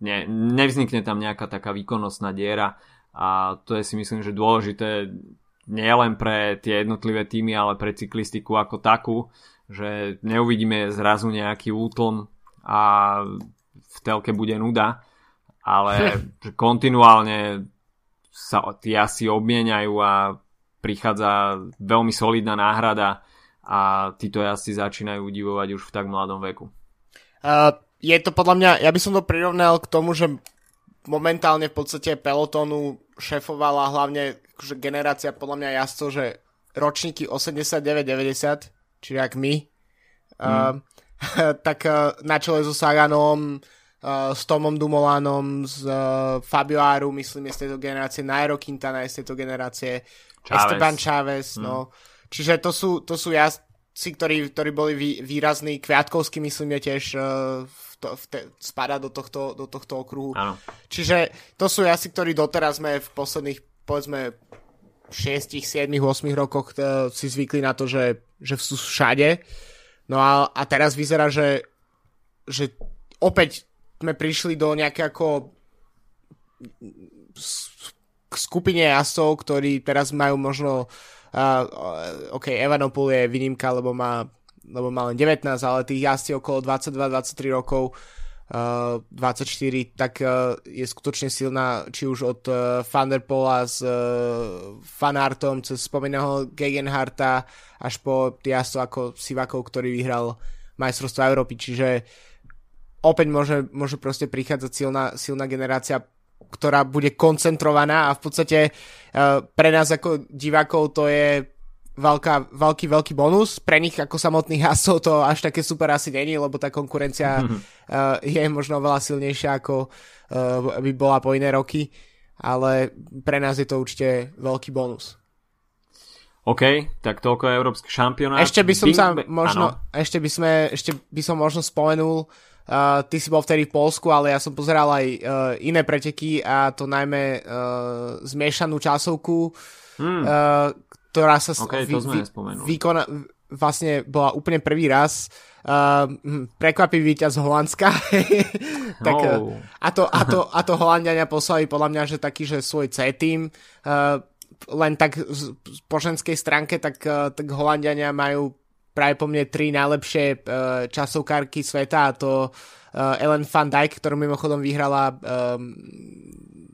A: ne, nevznikne tam nejaká taká výkonnostná diera. A to je si myslím, že dôležité nie len pre tie jednotlivé týmy, ale pre cyklistiku ako takú, že neuvidíme zrazu nejaký útlm a v telke bude nuda, ale kontinuálne sa tí asi obmieniajú a prichádza veľmi solidná náhrada a títo asi začínajú udivovať už v tak mladom veku.
B: Uh, je to podľa mňa, ja by som to prirovnal k tomu, že momentálne v podstate pelotonu šefovala hlavne že generácia podľa mňa jazdcov, že ročníky 89-90, čiže ak my, mm. uh, tak uh, na čele so Saganom, uh, s Tomom Dumolanom, s uh, Fabio Aru, myslím, z tejto generácie, Nairo Quintana je z tejto generácie, Chávez. Esteban Chávez, mm. no. Čiže to sú, to sú jazdci, ktorí, ktorí boli vý, výrazní. Kviatkovský, myslím, je tiež uh, v to, v te, spada do tohto, do tohto okruhu.
A: Áno.
B: Čiže to sú jazdci, ktorí doteraz sme v posledných, povedzme, 6, 7, 8 rokoch uh, si zvykli na to, že, že sú všade. No a, a teraz vyzerá, že, že opäť sme prišli do nejaké ako skupine jazdcov, ktorí teraz majú možno uh, OK, Evanopol je výnimka, lebo má, lebo má len 19, ale tých jazdci okolo 22-23 rokov uh, 24, tak uh, je skutočne silná, či už od uh, Thunderpola s uh, Fanartom, cez spomínaného Gegenharta, až po jazdcov ako Sivakov, ktorý vyhral majstrovstvo Európy, čiže opäť môže, môže proste prichádzať silná, silná generácia ktorá bude koncentrovaná a v podstate uh, pre nás ako divákov to je veľká, veľký, veľký bonus. Pre nich ako samotných hasov to až také super asi není, lebo tá konkurencia uh, je možno veľa silnejšia ako uh, by bola po iné roky, ale pre nás je to určite veľký bonus.
A: OK, tak toľko je európsky šampionát.
B: Ešte by som Bing, sa možno, ešte by sme, ešte by som možno spomenul Uh, ty si bol vtedy v Polsku, ale ja som pozeral aj uh, iné preteky a to najmä uh, zmiešanú časovku, hmm. uh, ktorá sa
A: okay, vy, vy,
B: výkona, vlastne bola úplne prvý raz. Uh, prekvapivý víťaz Holandska. tak, oh. a, to, a, to, a to Holandiania poslali podľa mňa, že taký, že svoj C-team. Uh, len tak z, po ženskej stránke, tak, tak Holandiania majú práve po mne tri najlepšie uh, časovkárky sveta a to uh, Ellen Van Dijk, ktorú mimochodom vyhrala um,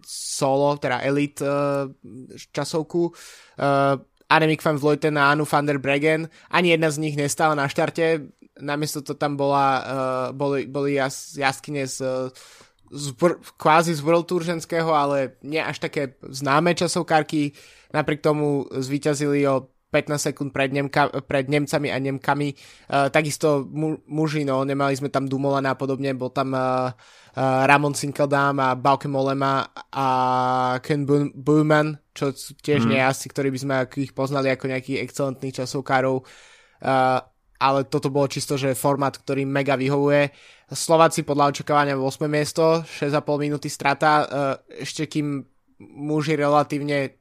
B: solo, teda Elite uh, časovku. Uh, Annemiek van Vleuten a Anu van der Bregen. Ani jedna z nich nestála na štarte. Namiesto to tam bola, uh, boli, boli jas, jaskyne z, z, kvázi z World Tour ženského, ale nie až také známe časovkárky. Napriek tomu zvíťazili o 15 sekúnd pred, Nemka, pred Nemcami a Nemkami. Uh, takisto mu, muži, no, nemali sme tam Dumolana a podobne, bol tam uh, uh, Ramon Sinkeldam a Bauke Molema a Ken Bowman, čo tiež mm. nie asi, ktorí by sme ich poznali ako nejakých excelentných časovkárov. Uh, ale toto bolo čisto, že formát, ktorý mega vyhovuje. Slováci podľa očakávania 8. miesto, 6,5 minúty strata, uh, ešte kým muži relatívne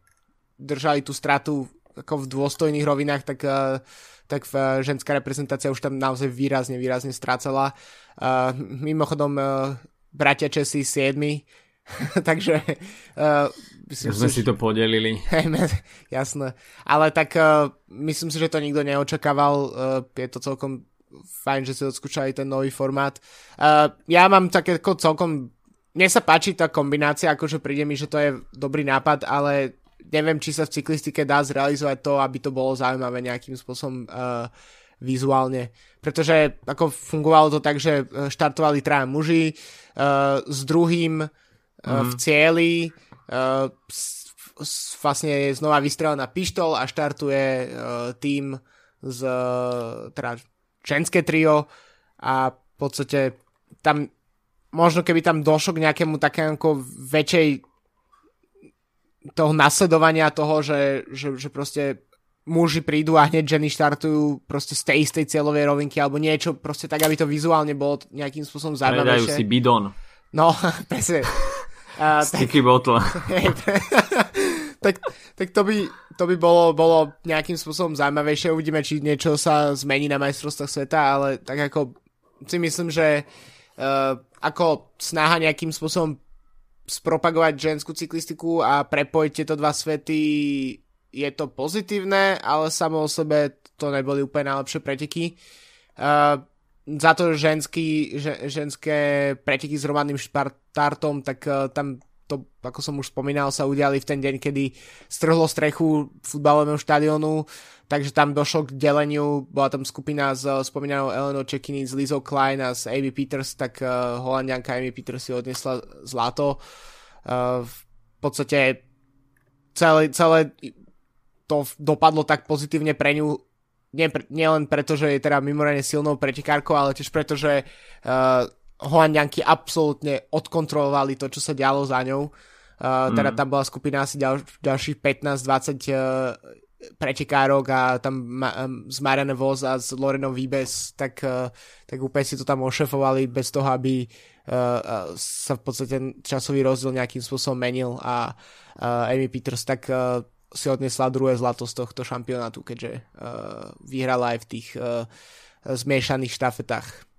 B: držali tú stratu ako v dôstojných rovinách, tak, uh, tak uh, ženská reprezentácia už tam naozaj výrazne, výrazne strácala. Uh, mimochodom, bratia Česi 7. takže uh,
A: myslím sme si, si to podelili.
B: jasné. Ale tak uh, myslím si, že to nikto neočakával. Uh, je to celkom fajn, že si odskúšali ten nový formát. Uh, ja mám také celkom mne sa páči tá kombinácia, akože príde mi, že to je dobrý nápad, ale neviem, či sa v cyklistike dá zrealizovať to, aby to bolo zaujímavé nejakým spôsobom uh, vizuálne. Pretože ako fungovalo to tak, že eh, štartovali traja muži uh, s druhým uh, mm. v mhm. cieli uh, s, s, vlastne je znova vystrelená pištol a štartuje uh, tým z uh, teda ženské trio a v podstate tam možno keby tam došlo k nejakému takému väčšej toho nasledovania toho, že, že, že proste muži prídu a hneď ženy štartujú proste z tej istej cieľovej rovinky alebo niečo proste tak, aby to vizuálne bolo nejakým spôsobom zaujímavejšie.
A: Predajú si bidon.
B: No, presne.
A: Uh, Sticky tak, bottle.
B: tak, tak to by, to by bolo, bolo nejakým spôsobom zaujímavejšie. Uvidíme, či niečo sa zmení na majstrovstvách sveta, ale tak ako si myslím, že uh, ako snaha nejakým spôsobom spropagovať ženskú cyklistiku a prepojiť tieto dva svety je to pozitívne, ale samo o sebe to neboli úplne najlepšie preteky. Uh, za to ženský, že, ženské preteky s hromadným štartom, tak uh, tam to, ako som už spomínal, sa udiali v ten deň, kedy strhlo strechu futbalovému štadionu, takže tam došlo k deleniu, bola tam skupina s spomínanou Eleanor Čekiny, s Lizou Klein a s Amy Peters, tak uh, holandianka Amy Peters si odnesla zlato. Uh, v podstate celé, celé to dopadlo tak pozitívne pre ňu nie, nie len preto, že je teda mimoriadne silnou pretekárkou, ale tiež preto, že uh, Holandianky absolútne odkontrolovali to, čo sa dialo za ňou. Uh, mm. Teda tam bola skupina asi ďal, ďalších 15-20 uh, pretekárok a tam ma, um, z Marianne Vos a s Lorenou Vibes, tak, uh, tak úplne si to tam ošefovali bez toho, aby uh, uh, sa v podstate časový rozdiel nejakým spôsobom menil a uh, Amy Peters tak uh, si odnesla druhé zlato z tohto šampionátu, keďže uh, vyhrala aj v tých uh, zmiešaných štafetách.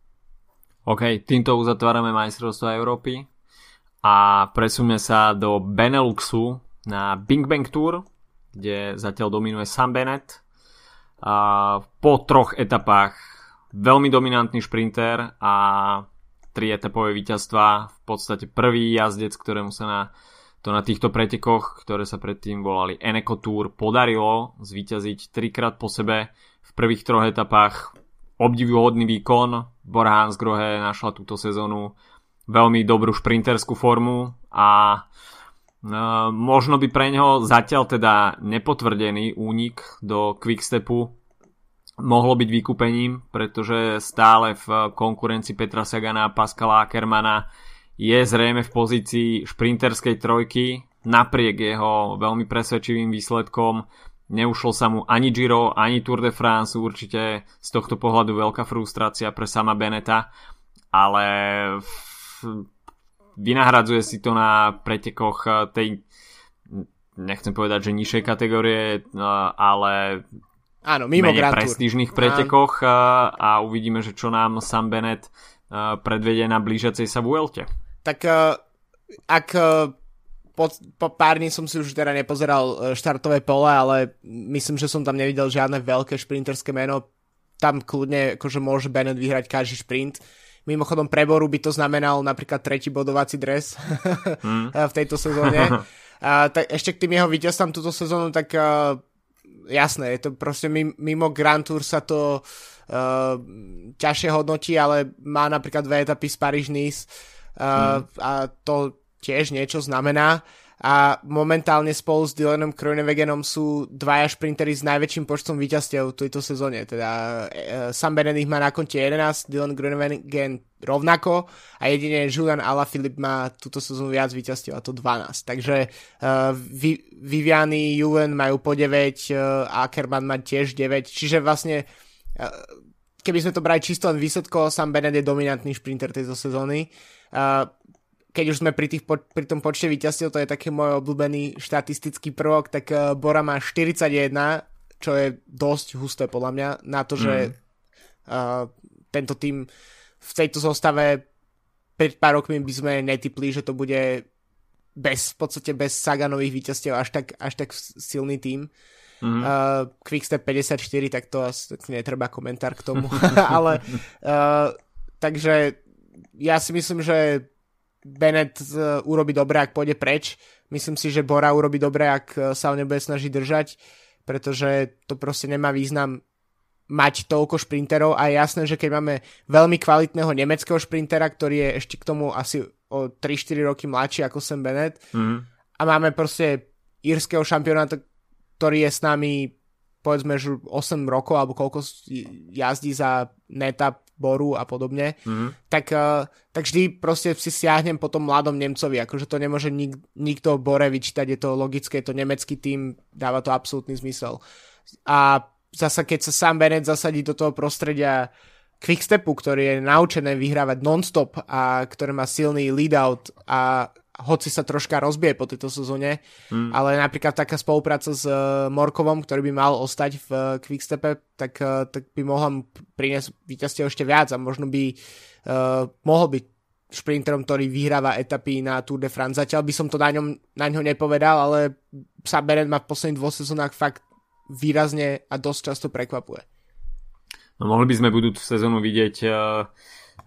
A: OK, týmto uzatvárame majstrovstvo Európy a presunieme sa do Beneluxu na Bing Bang Tour, kde zatiaľ dominuje Sam Bennett. A po troch etapách veľmi dominantný šprinter a tri etapové víťazstva. V podstate prvý jazdec, ktorému sa na, to na týchto pretekoch, ktoré sa predtým volali Eneco Tour, podarilo zvíťaziť trikrát po sebe v prvých troch etapách obdivuhodný výkon. Bora Hansgrohe našla túto sezónu veľmi dobrú šprinterskú formu a uh, možno by pre neho zatiaľ teda nepotvrdený únik do Quickstepu mohlo byť vykúpením, pretože stále v konkurencii Petra Sagana a Pascala Ackermana je zrejme v pozícii šprinterskej trojky napriek jeho veľmi presvedčivým výsledkom Neušlo sa mu ani Giro, ani Tour de France, určite z tohto pohľadu veľká frustrácia pre sama Beneta, ale vynahradzuje si to na pretekoch eh, tej nechcem povedať, že nižšej kategórie, eh, ale
B: Áno, mimo
A: menej prestížnych pretekoch Áno. Eh, a uvidíme, že čo nám Sam Bennett predvedie na blížiacej sa Vuelte.
B: Tak ak po, po pár dní som si už teda nepozeral e, štartové pole, ale myslím, že som tam nevidel žiadne veľké šprinterské meno. Tam kľudne akože môže Bennett vyhrať každý šprint. Mimochodom preboru by to znamenal napríklad tretí bodovací dres mm. v tejto sezóne. A, tak ešte k tým jeho víťazstvám túto sezónu, tak uh, jasné, je to proste mimo Grand Tour sa to uh, ťažšie hodnotí, ale má napríklad dve etapy z Paríž-Nice uh, mm. a to tiež niečo znamená a momentálne spolu s Dylanom Kroenewegenom sú dvaja šprintery s najväčším počtom víťazstiev v tejto sezóne. Teda e, Sam Bennett má na konte 11, Dylan Groenewegen rovnako a jedine Julian Alaphilippe má túto sezónu viac víťazstiev a to 12. Takže uh, Viviany, Julen majú po 9, uh, Ackerman má tiež 9, čiže vlastne uh, keby sme to brali čisto len výsledko, Sam Bennett je dominantný šprinter tejto sezóny. Uh, keď už sme pri, tých, pri tom počte víťazstiev, to je taký môj obľúbený štatistický prvok, tak uh, Bora má 41, čo je dosť husté podľa mňa, na to, mm. že uh, tento tým v tejto zostave pred pár rokmi by sme netypli, že to bude bez, v podstate bez Saganových víťazstiev až tak, až tak silný tým. Mm-hmm. Uh, Quickstep 54, tak to asi netreba komentár k tomu. Ale uh, takže ja si myslím, že Bennett uh, urobi dobre, ak pôjde preč. Myslím si, že Bora urobi dobre, ak uh, sa ho nebude snažiť držať, pretože to proste nemá význam mať toľko šprinterov a je jasné, že keď máme veľmi kvalitného nemeckého šprintera, ktorý je ešte k tomu asi o 3-4 roky mladší ako Sam Bennett mm. a máme proste írskeho šampiona, ktorý je s nami povedzme, že 8 rokov alebo koľko jazdí za neta Boru a podobne, mm-hmm. tak, uh, tak vždy proste si siahnem po tom mladom Nemcovi, akože to nemôže nik, nikto Bore vyčítať, je to logické, je to nemecký tým, dáva to absolútny zmysel. A zasa keď sa sám Bennett zasadí do toho prostredia Quickstepu, ktorý je naučené vyhrávať non-stop a ktoré má silný lead-out a hoci sa troška rozbije po tejto sezóne, mm. ale napríklad taká spolupráca s uh, Morkovom, ktorý by mal ostať v uh, Quickstepe, tak, uh, tak by mohol priniesť víťazstie ešte viac a možno by uh, mohol byť šprinterom, ktorý vyhráva etapy na Tour de France. Zatiaľ by som to na, ňom, na ňo nepovedal, ale sa Beren ma v posledných dvoch sezónach fakt výrazne a dosť často prekvapuje.
A: No mohli by sme budúcu sezónu vidieť uh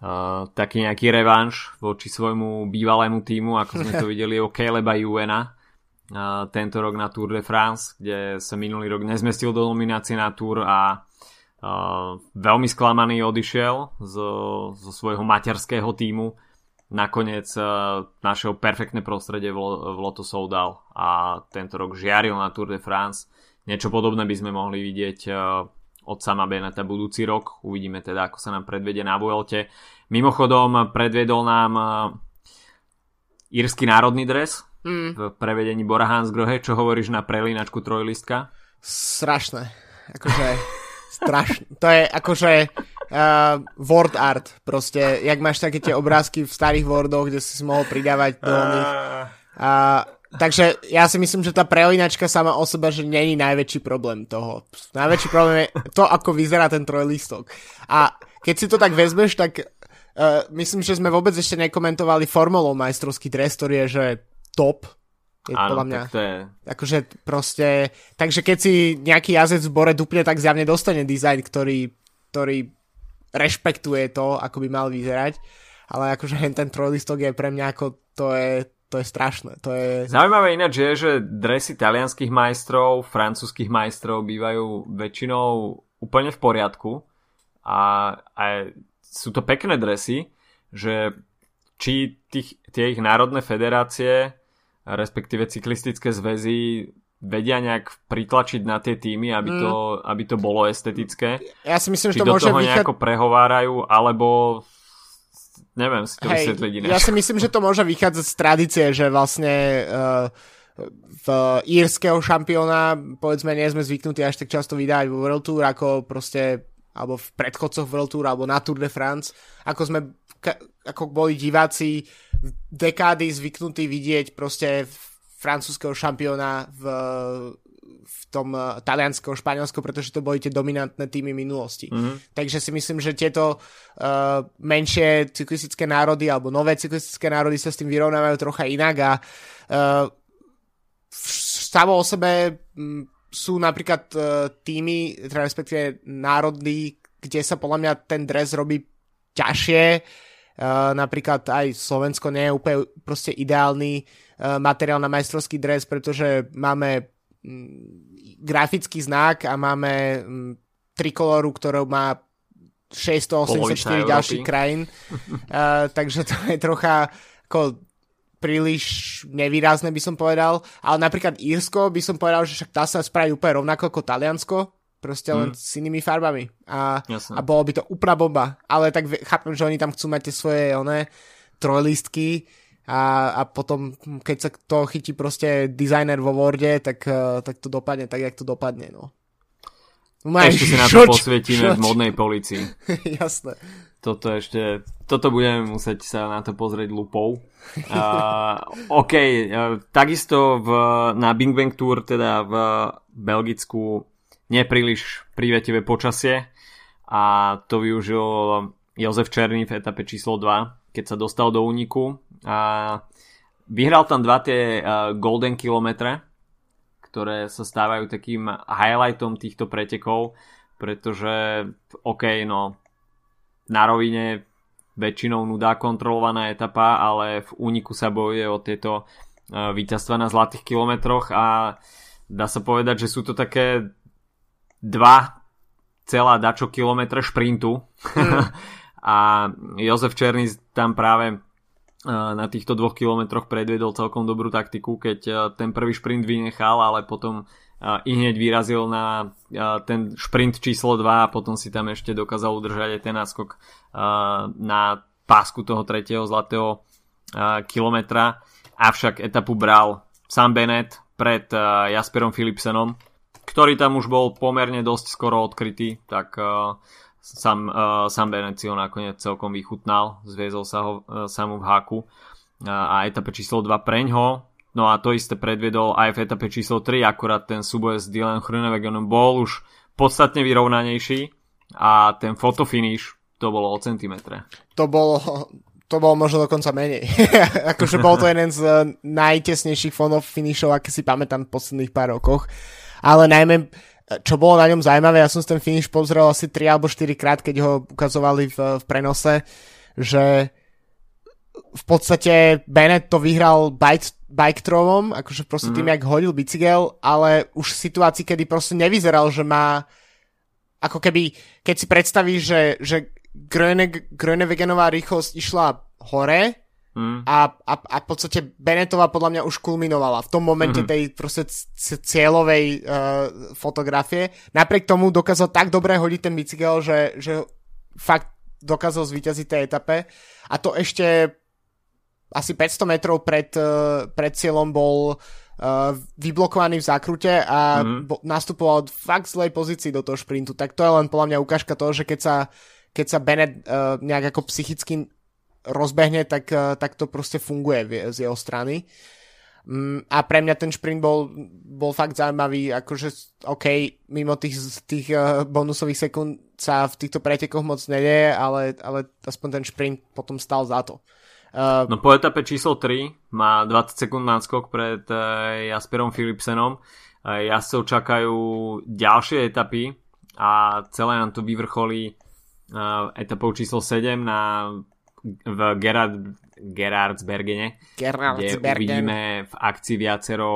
A: uh, taký nejaký revanš voči svojmu bývalému týmu, ako sme to videli o Caleba Juena uh, tento rok na Tour de France, kde sa minulý rok nezmestil do nominácie na Tour a uh, veľmi sklamaný odišiel zo, zo svojho materského týmu. Nakoniec uh, našiel perfektné prostredie v, v Lotto Soudal a tento rok žiaril na Tour de France. Niečo podobné by sme mohli vidieť uh, od sama Beneta budúci rok. Uvidíme teda, ako sa nám predvede na Vuelte. Mimochodom, predvedol nám uh, írsky národný dres mm. v prevedení Bora Hansgrohe. Čo hovoríš na prelínačku trojlistka?
B: Strašné. Akože strašné. To je akože uh, word art. Proste, jak máš také tie obrázky v starých wordoch, kde si mohol pridávať do nich. Uh, takže ja si myslím, že tá prelinačka sama o sebe, že není najväčší problém toho. Najväčší problém je to, ako vyzerá ten trojlistok. A keď si to tak vezmeš, tak uh, myslím, že sme vôbec ešte nekomentovali formulou majstrovský dres, ktorý je, že top.
A: Je Áno, podľa mňa. Tak to je...
B: Akože proste... Takže keď si nejaký jazec v bore dupne, tak zjavne dostane dizajn, ktorý, ktorý rešpektuje to, ako by mal vyzerať. Ale akože ten trojlistok je pre mňa ako... To je, to je strašné. To je...
A: Zaujímavé ináč je, že dresy talianských majstrov, francúzských majstrov bývajú väčšinou úplne v poriadku a, a sú to pekné dresy, že či tých, tie ich národné federácie, respektíve cyklistické zväzy vedia nejak pritlačiť na tie týmy, aby to, mm. aby to bolo estetické.
B: Ja si myslím,
A: že
B: to môže
A: toho nejako prehovárajú, alebo Neviem si to Hej, vysvetliť ináč.
B: Ja si myslím, že to môže vychádzať z tradície, že vlastne uh, v írskeho šampióna, povedzme, nie sme zvyknutí až tak často vydávať vo World Tour, ako proste, alebo v predchodcoch World Tour, alebo na Tour de France, ako sme, ako boli diváci dekády zvyknutí vidieť proste francúzského šampióna v v tom uh, Taliansko, Španielsko, pretože to boli tie dominantné týmy minulosti. Mm-hmm. Takže si myslím, že tieto uh, menšie cyklistické národy alebo nové cyklistické národy sa s tým vyrovnávajú trocha inak a uh, samo o sebe m, sú napríklad uh, týmy, teda respektíve národy, kde sa podľa mňa ten dres robí ťažšie. Uh, napríklad aj Slovensko nie je úplne proste ideálny uh, materiál na majstrovský dres, pretože máme grafický znak a máme trikoloru, ktorú má 684 ďalších krajín. uh, takže to je trocha ako príliš nevýrazné by som povedal, ale napríklad Írsko by som povedal, že však tá sa spraví úplne rovnako ako Taliansko, proste len mm. s inými farbami. A, a bolo by to úplná bomba, ale tak chápem, že oni tam chcú mať tie svoje one, trojlistky, a, a potom, keď sa to chytí proste dizajner vo Worde, tak, eh, tak to dopadne tak, jak to dopadne, no.
A: Máš, ešte si na to posvietime šoč. v modnej policii.
B: Jasné.
A: Toto ešte, toto budeme musieť sa na to pozrieť lupou. Uh, OK, uh, takisto v, na Bing Bang Tour, teda v Belgicku, nepríliš prívetivé počasie a to využil Jozef Černý v etape číslo 2, keď sa dostal do úniku a vyhral tam dva tie uh, golden kilometre, ktoré sa stávajú takým highlightom týchto pretekov, pretože OK, no na rovine väčšinou nudá kontrolovaná etapa, ale v úniku sa bojuje o tieto uh, víťazstva na zlatých kilometroch a dá sa povedať, že sú to také dva celá dačo kilometre šprintu mm. a Jozef Černý tam práve na týchto dvoch kilometroch predvedol celkom dobrú taktiku, keď ten prvý šprint vynechal, ale potom i hneď vyrazil na ten šprint číslo 2 a potom si tam ešte dokázal udržať aj ten náskok na pásku toho tretieho zlatého kilometra. Avšak etapu bral Sam Bennett pred Jasperom Philipsenom, ktorý tam už bol pomerne dosť skoro odkrytý, tak Sam, uh, Sam ho nakoniec celkom vychutnal, zviezol sa ho uh, samu v háku uh, a etape číslo 2 preňho. No a to isté predviedol aj v etape číslo 3, akurát ten súboj s Dylan Chrunewegenom bol už podstatne vyrovnanejší a ten fotofinish to bolo o centimetre.
B: To bolo, to bolo možno dokonca menej. akože bol to jeden z najtesnejších finishov, aké si pamätám v posledných pár rokoch. Ale najmä čo bolo na ňom zaujímavé, ja som ten finish pozrel asi 3 alebo 4 krát, keď ho ukazovali v, v prenose, že v podstate Bennett to vyhral bike, bike throwom, akože proste tým, mm. jak hodil bicykel, ale už v situácii, kedy proste nevyzeral, že má ako keby, keď si predstavíš, že, že Grönewegenová rýchlosť išla hore Mm. A, a, a v podstate Benetová podľa mňa už kulminovala v tom momente mm-hmm. tej proste c- cieľovej uh, fotografie. Napriek tomu dokázal tak dobre hodiť ten bicykel, že, že fakt dokázal zvíťaziť tej etape. A to ešte asi 500 metrov pred, uh, pred cieľom bol uh, vyblokovaný v zákrute a mm-hmm. bo, nastupoval fakt zlej pozícii do toho šprintu. Tak to je len podľa mňa ukážka toho, že keď sa, keď sa Bennett uh, nejak ako psychicky rozbehne, tak, eh, tak to proste funguje z jeho strany. Mm, a pre mňa ten šprint bol, bol fakt zaujímavý, akože OK, mimo tých, tých eh, bonusových sekúnd sa v týchto pretekoch moc nedeje, ale, ale aspoň ten šprint potom stal za to.
A: Uh, no po etape číslo 3 má 20 sekúnd náskok pred Jasperom Philipsenom. Jazdcov čakajú ďalšie etapy a celé nám to vyvrcholí etapou číslo 7 na v Gerard, Gerardsbergene, kde uvidíme v akcii viacero,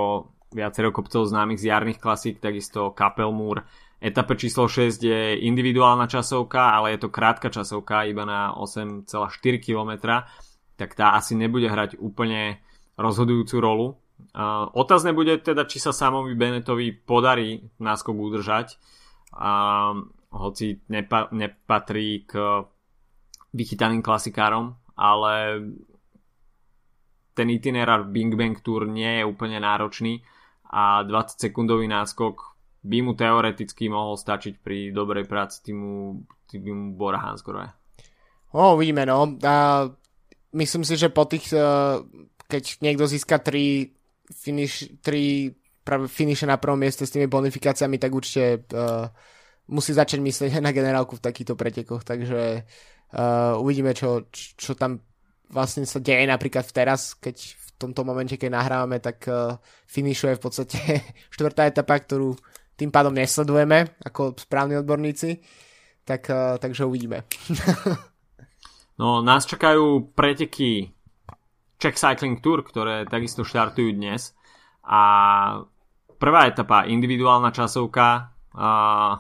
A: viacero kopcov známych z jarných klasík, takisto Kapelmúr. Etapa číslo 6 je individuálna časovka, ale je to krátka časovka, iba na 8,4 km, tak tá asi nebude hrať úplne rozhodujúcu rolu. Uh, otázne bude teda, či sa samovi Benetovi podarí náskok udržať, uh, hoci nepa- nepatrí k vychytaným klasikárom, ale ten itinerár Bing Bang Tour nie je úplne náročný a 20 sekundový náskok by mu teoreticky mohol stačiť pri dobrej práci týmu, týmu Bora Hansgrohe.
B: O, uvidíme, no. A myslím si, že po tých, e, keď niekto získa 3 finish, 3 práve finiše na prvom mieste s tými bonifikáciami, tak určite uh, musí začať myslieť na generálku v takýchto pretekoch, takže Uh, uvidíme, čo, čo tam vlastne sa deje. Napríklad teraz, keď v tomto momente, keď nahrávame, tak uh, finišuje v podstate štvrtá etapa, ktorú tým pádom nesledujeme ako správni odborníci, tak, uh, takže uvidíme.
A: no, nás čakajú preteky Czech Cycling Tour, ktoré takisto štartujú dnes. A prvá etapa, individuálna časovka, uh,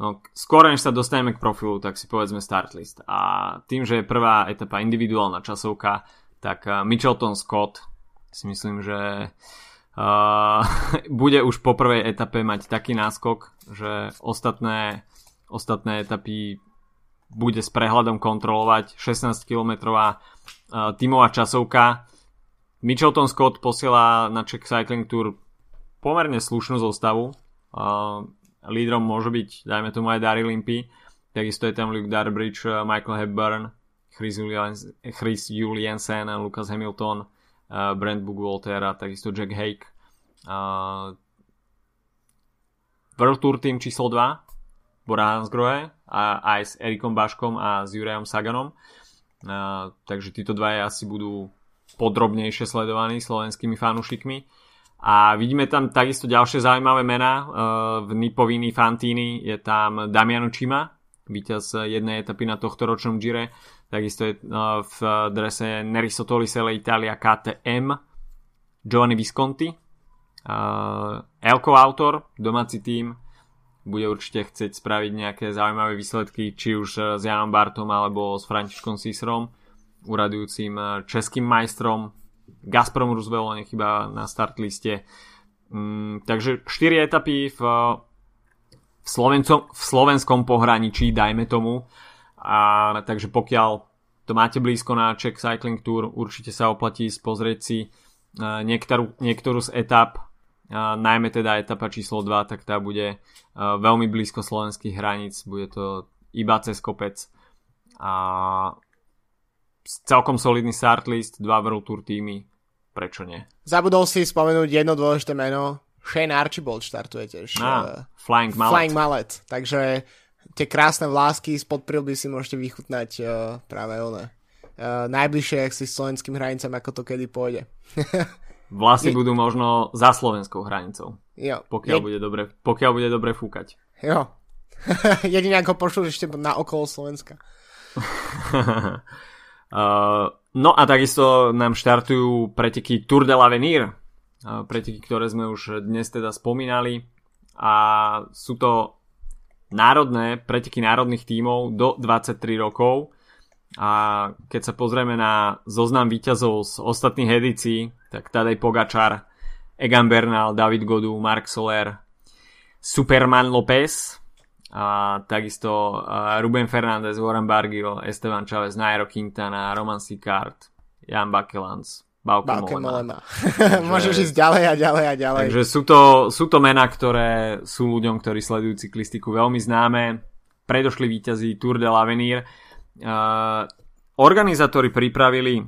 A: No, skôr než sa dostaneme k profilu, tak si povedzme start list. A tým, že je prvá etapa individuálna časovka, tak uh, Mitchelton Scott si myslím, že uh, bude už po prvej etape mať taký náskok, že ostatné, ostatné etapy bude s prehľadom kontrolovať 16 km uh, tímová časovka. Mitchelton Scott posiela na Czech Cycling Tour pomerne slušnú zostavu. Uh, lídrom môže byť, dajme tomu aj Daryl Limpy, takisto je tam Luke Darbridge, eh, Michael Hepburn, Chris, Julians, Chris Juliansen, Lucas Hamilton, uh, Brent Bugwalter a takisto Jack Hake. Uh, World Tour Team číslo 2 Bora Hansgrohe a aj s Erikom Baškom a s Jurajom Saganom. Takže títo dva asi budú podrobnejšie sledovaní slovenskými fanúšikmi. A vidíme tam takisto ďalšie zaujímavé mená. E, v Nipovini Fantini je tam Damiano Čima, víťaz jednej etapy na tohto ročnom Gire. Takisto je e, v drese Neriso Tolisele Italia KTM Giovanni Visconti. E, Elko Autor, domáci tým, bude určite chcieť spraviť nejaké zaujímavé výsledky, či už s Janom Bartom alebo s Františkom Sisrom, uradujúcim českým majstrom Gazprom Roosevelt nechyba na start liste. Mm, takže 4 etapy v, v, Slovencom, v slovenskom pohraničí, dajme tomu. A, takže pokiaľ to máte blízko na Czech Cycling Tour, určite sa oplatí pozrieť si niektorú, niektorú z etap, uh, najmä teda etapa číslo 2, tak tá bude uh, veľmi blízko slovenských hraníc, bude to iba cez kopec a celkom solidný start list, dva World Tour týmy, prečo nie?
B: Zabudol si spomenúť jedno dôležité meno, Shane Archibald štartuje tiež.
A: Ah, uh, Flying Mallet.
B: Flying Mallet, takže tie krásne vlásky spod prilby si môžete vychutnať uh, práve one. Uh, najbližšie si s slovenským hranicám, ako to kedy pôjde.
A: Vlasy Je... budú možno za slovenskou hranicou.
B: Jo.
A: Pokiaľ, Je... bude dobre, pokiaľ bude dobre fúkať.
B: Jo. Jedine ako pošlu ešte na okolo Slovenska.
A: uh, No a takisto nám štartujú preteky Tour de l'Avenir, preteky, ktoré sme už dnes teda spomínali a sú to národné preteky národných tímov do 23 rokov. a keď sa pozrieme na zoznam výťazov z ostatných edícií, tak Tadej Pogačar, Egan Bernal, David Godu, Mark Soler, Superman López a takisto Ruben Fernández, Warren Bargil, Esteban Chavez, Nairo Quintana, Roman Sicard, Jan Bakelans, Bauke Molema.
B: Môžeš ísť ďalej a ďalej a ďalej.
A: Takže sú to, sú to mená, ktoré sú ľuďom, ktorí sledujú cyklistiku veľmi známe. Predošli víťazí Tour de l'Avenir Uh, organizátori pripravili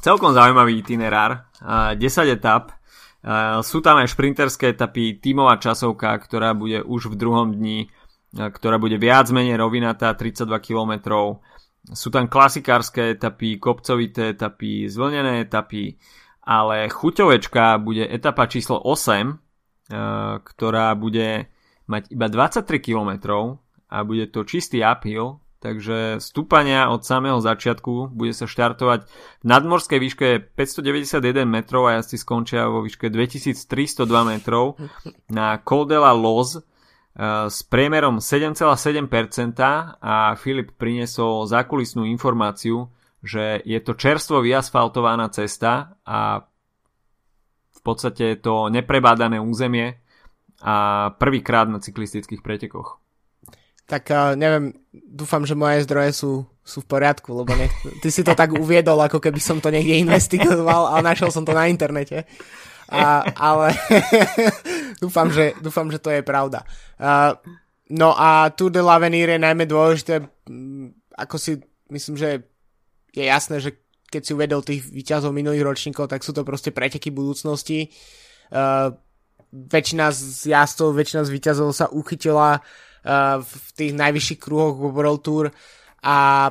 A: celkom zaujímavý itinerár, uh, 10 etap, uh, sú tam aj šprinterské etapy, tímová časovka, ktorá bude už v druhom dni, ktorá bude viac menej rovinatá, 32 km. Sú tam klasikárske etapy, kopcovité etapy, zvlnené etapy, ale chuťovečka bude etapa číslo 8, uh, ktorá bude mať iba 23 km a bude to čistý uphill, takže stúpania od samého začiatku bude sa štartovať v nadmorskej výške 591 metrov a jazdci skončia vo výške 2302 metrov na Col de Loz s priemerom 7,7% a Filip priniesol zákulisnú informáciu, že je to čerstvo vyasfaltovaná cesta a v podstate je to neprebádané územie a prvýkrát na cyklistických pretekoch
B: tak uh, neviem, dúfam, že moje zdroje sú, sú v poriadku, lebo nech, ty si to tak uviedol, ako keby som to niekde investigoval, ale našiel som to na internete. A, ale dúfam, že, dúfam, že to je pravda. Uh, no a Tour de l'Avenir je najmä dôležité, ako si myslím, že je jasné, že keď si uvedol tých výťazov minulých ročníkov, tak sú to proste preteky budúcnosti. Uh, väčšina z jazdcov, väčšina z výťazov sa uchytila v tých najvyšších kruhoch World Tour a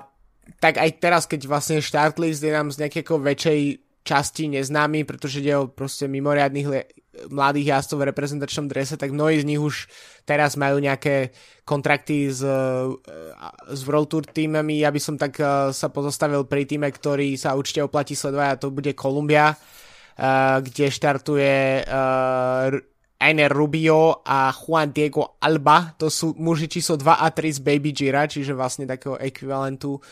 B: tak aj teraz, keď vlastne list je nám z nejakého väčšej časti neznámy, pretože ide o proste mimoriadných le- mladých jazdcov v reprezentačnom drese, tak mnohí z nich už teraz majú nejaké kontrakty s, s World Tour týmami. Ja by som tak uh, sa pozostavil pri týme, ktorý sa určite oplatí sledovať a to bude Kolumbia, uh, kde štartuje Einer Rubio a Juan Diego Alba, to sú muži číslo 2 a 3 z Baby Gira, čiže vlastne takého ekvivalentu uh,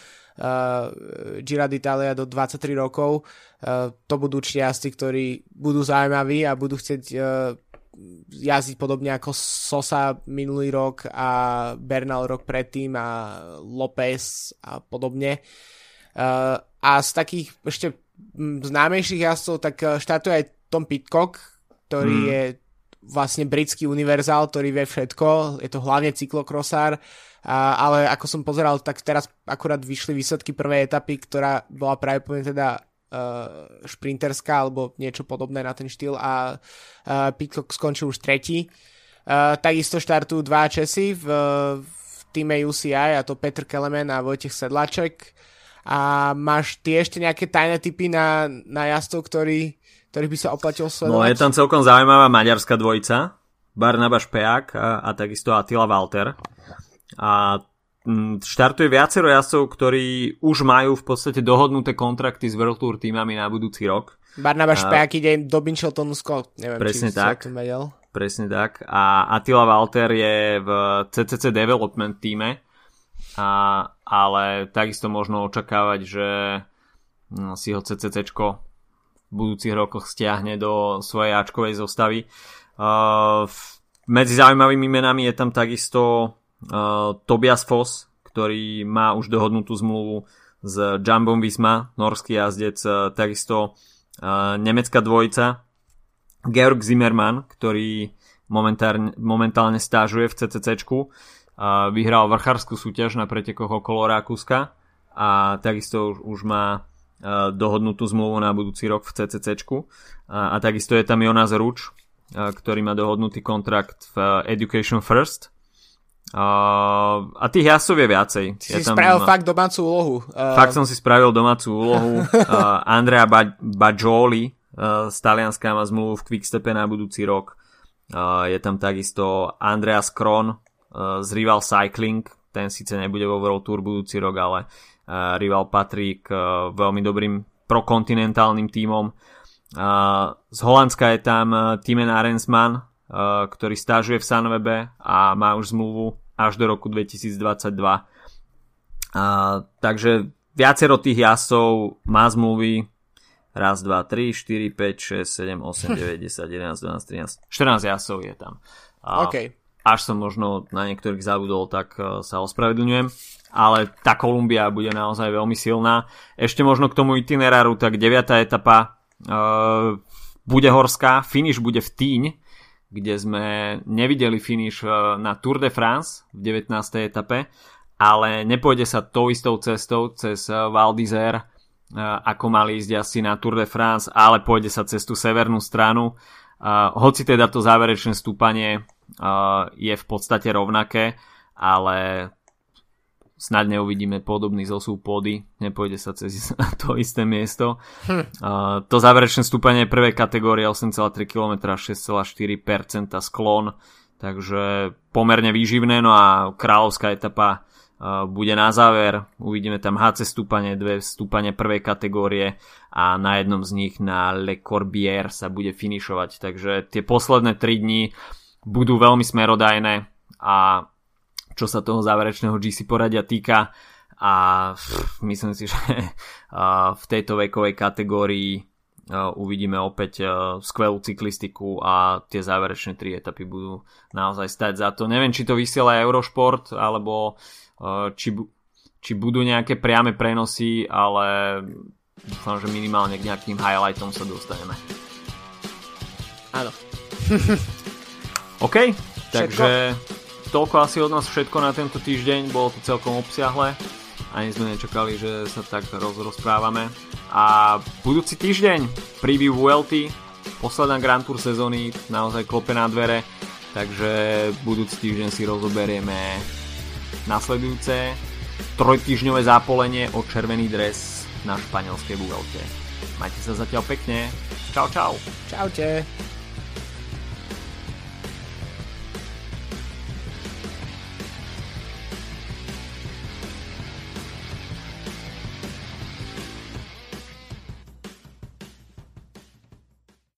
B: Gira d'Italia do 23 rokov. Uh, to budú jazdci, ktorí budú zaujímaví a budú chcieť uh, jazdiť podobne ako Sosa minulý rok a Bernal rok predtým a López a podobne. Uh, a z takých ešte známejších jazdcov tak štartuje aj Tom Pitcock, ktorý hmm. je vlastne britský univerzál, ktorý vie všetko, je to hlavne cyklokrosár, ale ako som pozeral, tak teraz akurát vyšli výsledky prvej etapy, ktorá bola práve teda uh, šprinterská alebo niečo podobné na ten štýl a uh, Pitcock skončil už tretí. Uh, takisto štartujú dva Česi v, v týme UCI a to Petr Kelemen a Vojtech Sedlaček. A máš ty ešte nejaké tajné typy na, na jazdcov, ktorí ktorý by sa oplatilo sledovať?
A: No je tam celkom zaujímavá maďarská dvojica, Barnaba Špeák a, a takisto Attila Walter. A mm, štartuje viacero jazdcov, ktorí už majú v podstate dohodnuté kontrakty s World Tour týmami na budúci rok.
B: Barnaba Špeák ide do Bincheltonu Scott, neviem,
A: presne
B: či
A: tak, Presne tak. A Attila Walter je v CCC Development týme, a, ale takisto možno očakávať, že no, si ho CCCčko budúcich rokoch stiahne do svojej Ačkovej zostavy. Uh, medzi zaujímavými menami je tam takisto uh, Tobias Foss, ktorý má už dohodnutú zmluvu s Jumbom Visma, norský jazdec, uh, takisto uh, nemecká dvojica, Georg Zimmermann, ktorý momentálne, stážuje v CCCčku, uh, vyhral vrchárskú súťaž na pretekoch okolo Rakúska a takisto už, už má dohodnutú zmluvu na budúci rok v CCCčku. A, a takisto je tam Jonas Ruč, ktorý má dohodnutý kontrakt v Education First. Uh, a tých jasov je viacej.
B: Si je si tam, spravil fakt domácu úlohu.
A: Uh... Fakt som si spravil domácu úlohu. uh, Andrea ba- Bajoli uh, z Talianska má zmluvu v Quickstepe na budúci rok. Uh, je tam takisto Andreas Kron uh, z Rival Cycling. Ten síce nebude vo World Tour budúci rok, ale rival patrí k e, veľmi dobrým prokontinentálnym tímom. Z Holandska je tam e, Timen Arensman, e, ktorý stážuje v Sunwebe a má už zmluvu až do roku 2022. Takže viacero tých jazdcov má zmluvy, Raz, dva, tri, 4, 5, 6, 7, 8, 9, 10, 11, 12, 13. 14 jazdcov je tam.
B: A okay.
A: Až som možno na niektorých zabudol, tak uh, sa ospravedlňujem. Ale tá Kolumbia bude naozaj veľmi silná. Ešte možno k tomu itineráru, tak 9. etapa uh, bude horská, finish bude v Týň, kde sme nevideli finish uh, na Tour de France v 19. etape, ale nepôjde sa tou istou cestou cez Val d'Isère ako mali ísť asi na Tour de France, ale pôjde sa cez tú severnú stranu. Hoci teda to záverečné stúpanie je v podstate rovnaké, ale snad neuvidíme podobný zosúb pôdy, nepôjde sa cez to isté miesto. Hm. To záverečné stúpanie prvej kategórie 8,3 km 6,4% sklon, takže pomerne výživné, no a kráľovská etapa bude na záver. Uvidíme tam HC stúpanie, dve stúpanie prvej kategórie a na jednom z nich na Le Corbière sa bude finišovať. Takže tie posledné 3 dní budú veľmi smerodajné a čo sa toho záverečného GC poradia týka a myslím si, že v tejto vekovej kategórii uvidíme opäť skvelú cyklistiku a tie záverečné tri etapy budú naozaj stať za to. Neviem, či to vysiela Eurošport alebo či, či budú nejaké priame prenosy, ale dúfam, že minimálne k nejakým highlightom sa dostaneme.
B: Áno.
A: OK, takže toľko asi od nás všetko na tento týždeň, bolo to celkom obsiahle. Ani sme nečakali, že sa tak rozprávame. A budúci týždeň preview VLT, posledná Grand Tour sezóny, naozaj klope na dvere, takže budúci týždeň si rozoberieme nasledujúce trojtýžňové zápolenie o červený dres na španielskej Vuelte. Majte sa zatiaľ pekne. Čau, čau.
B: Čaute.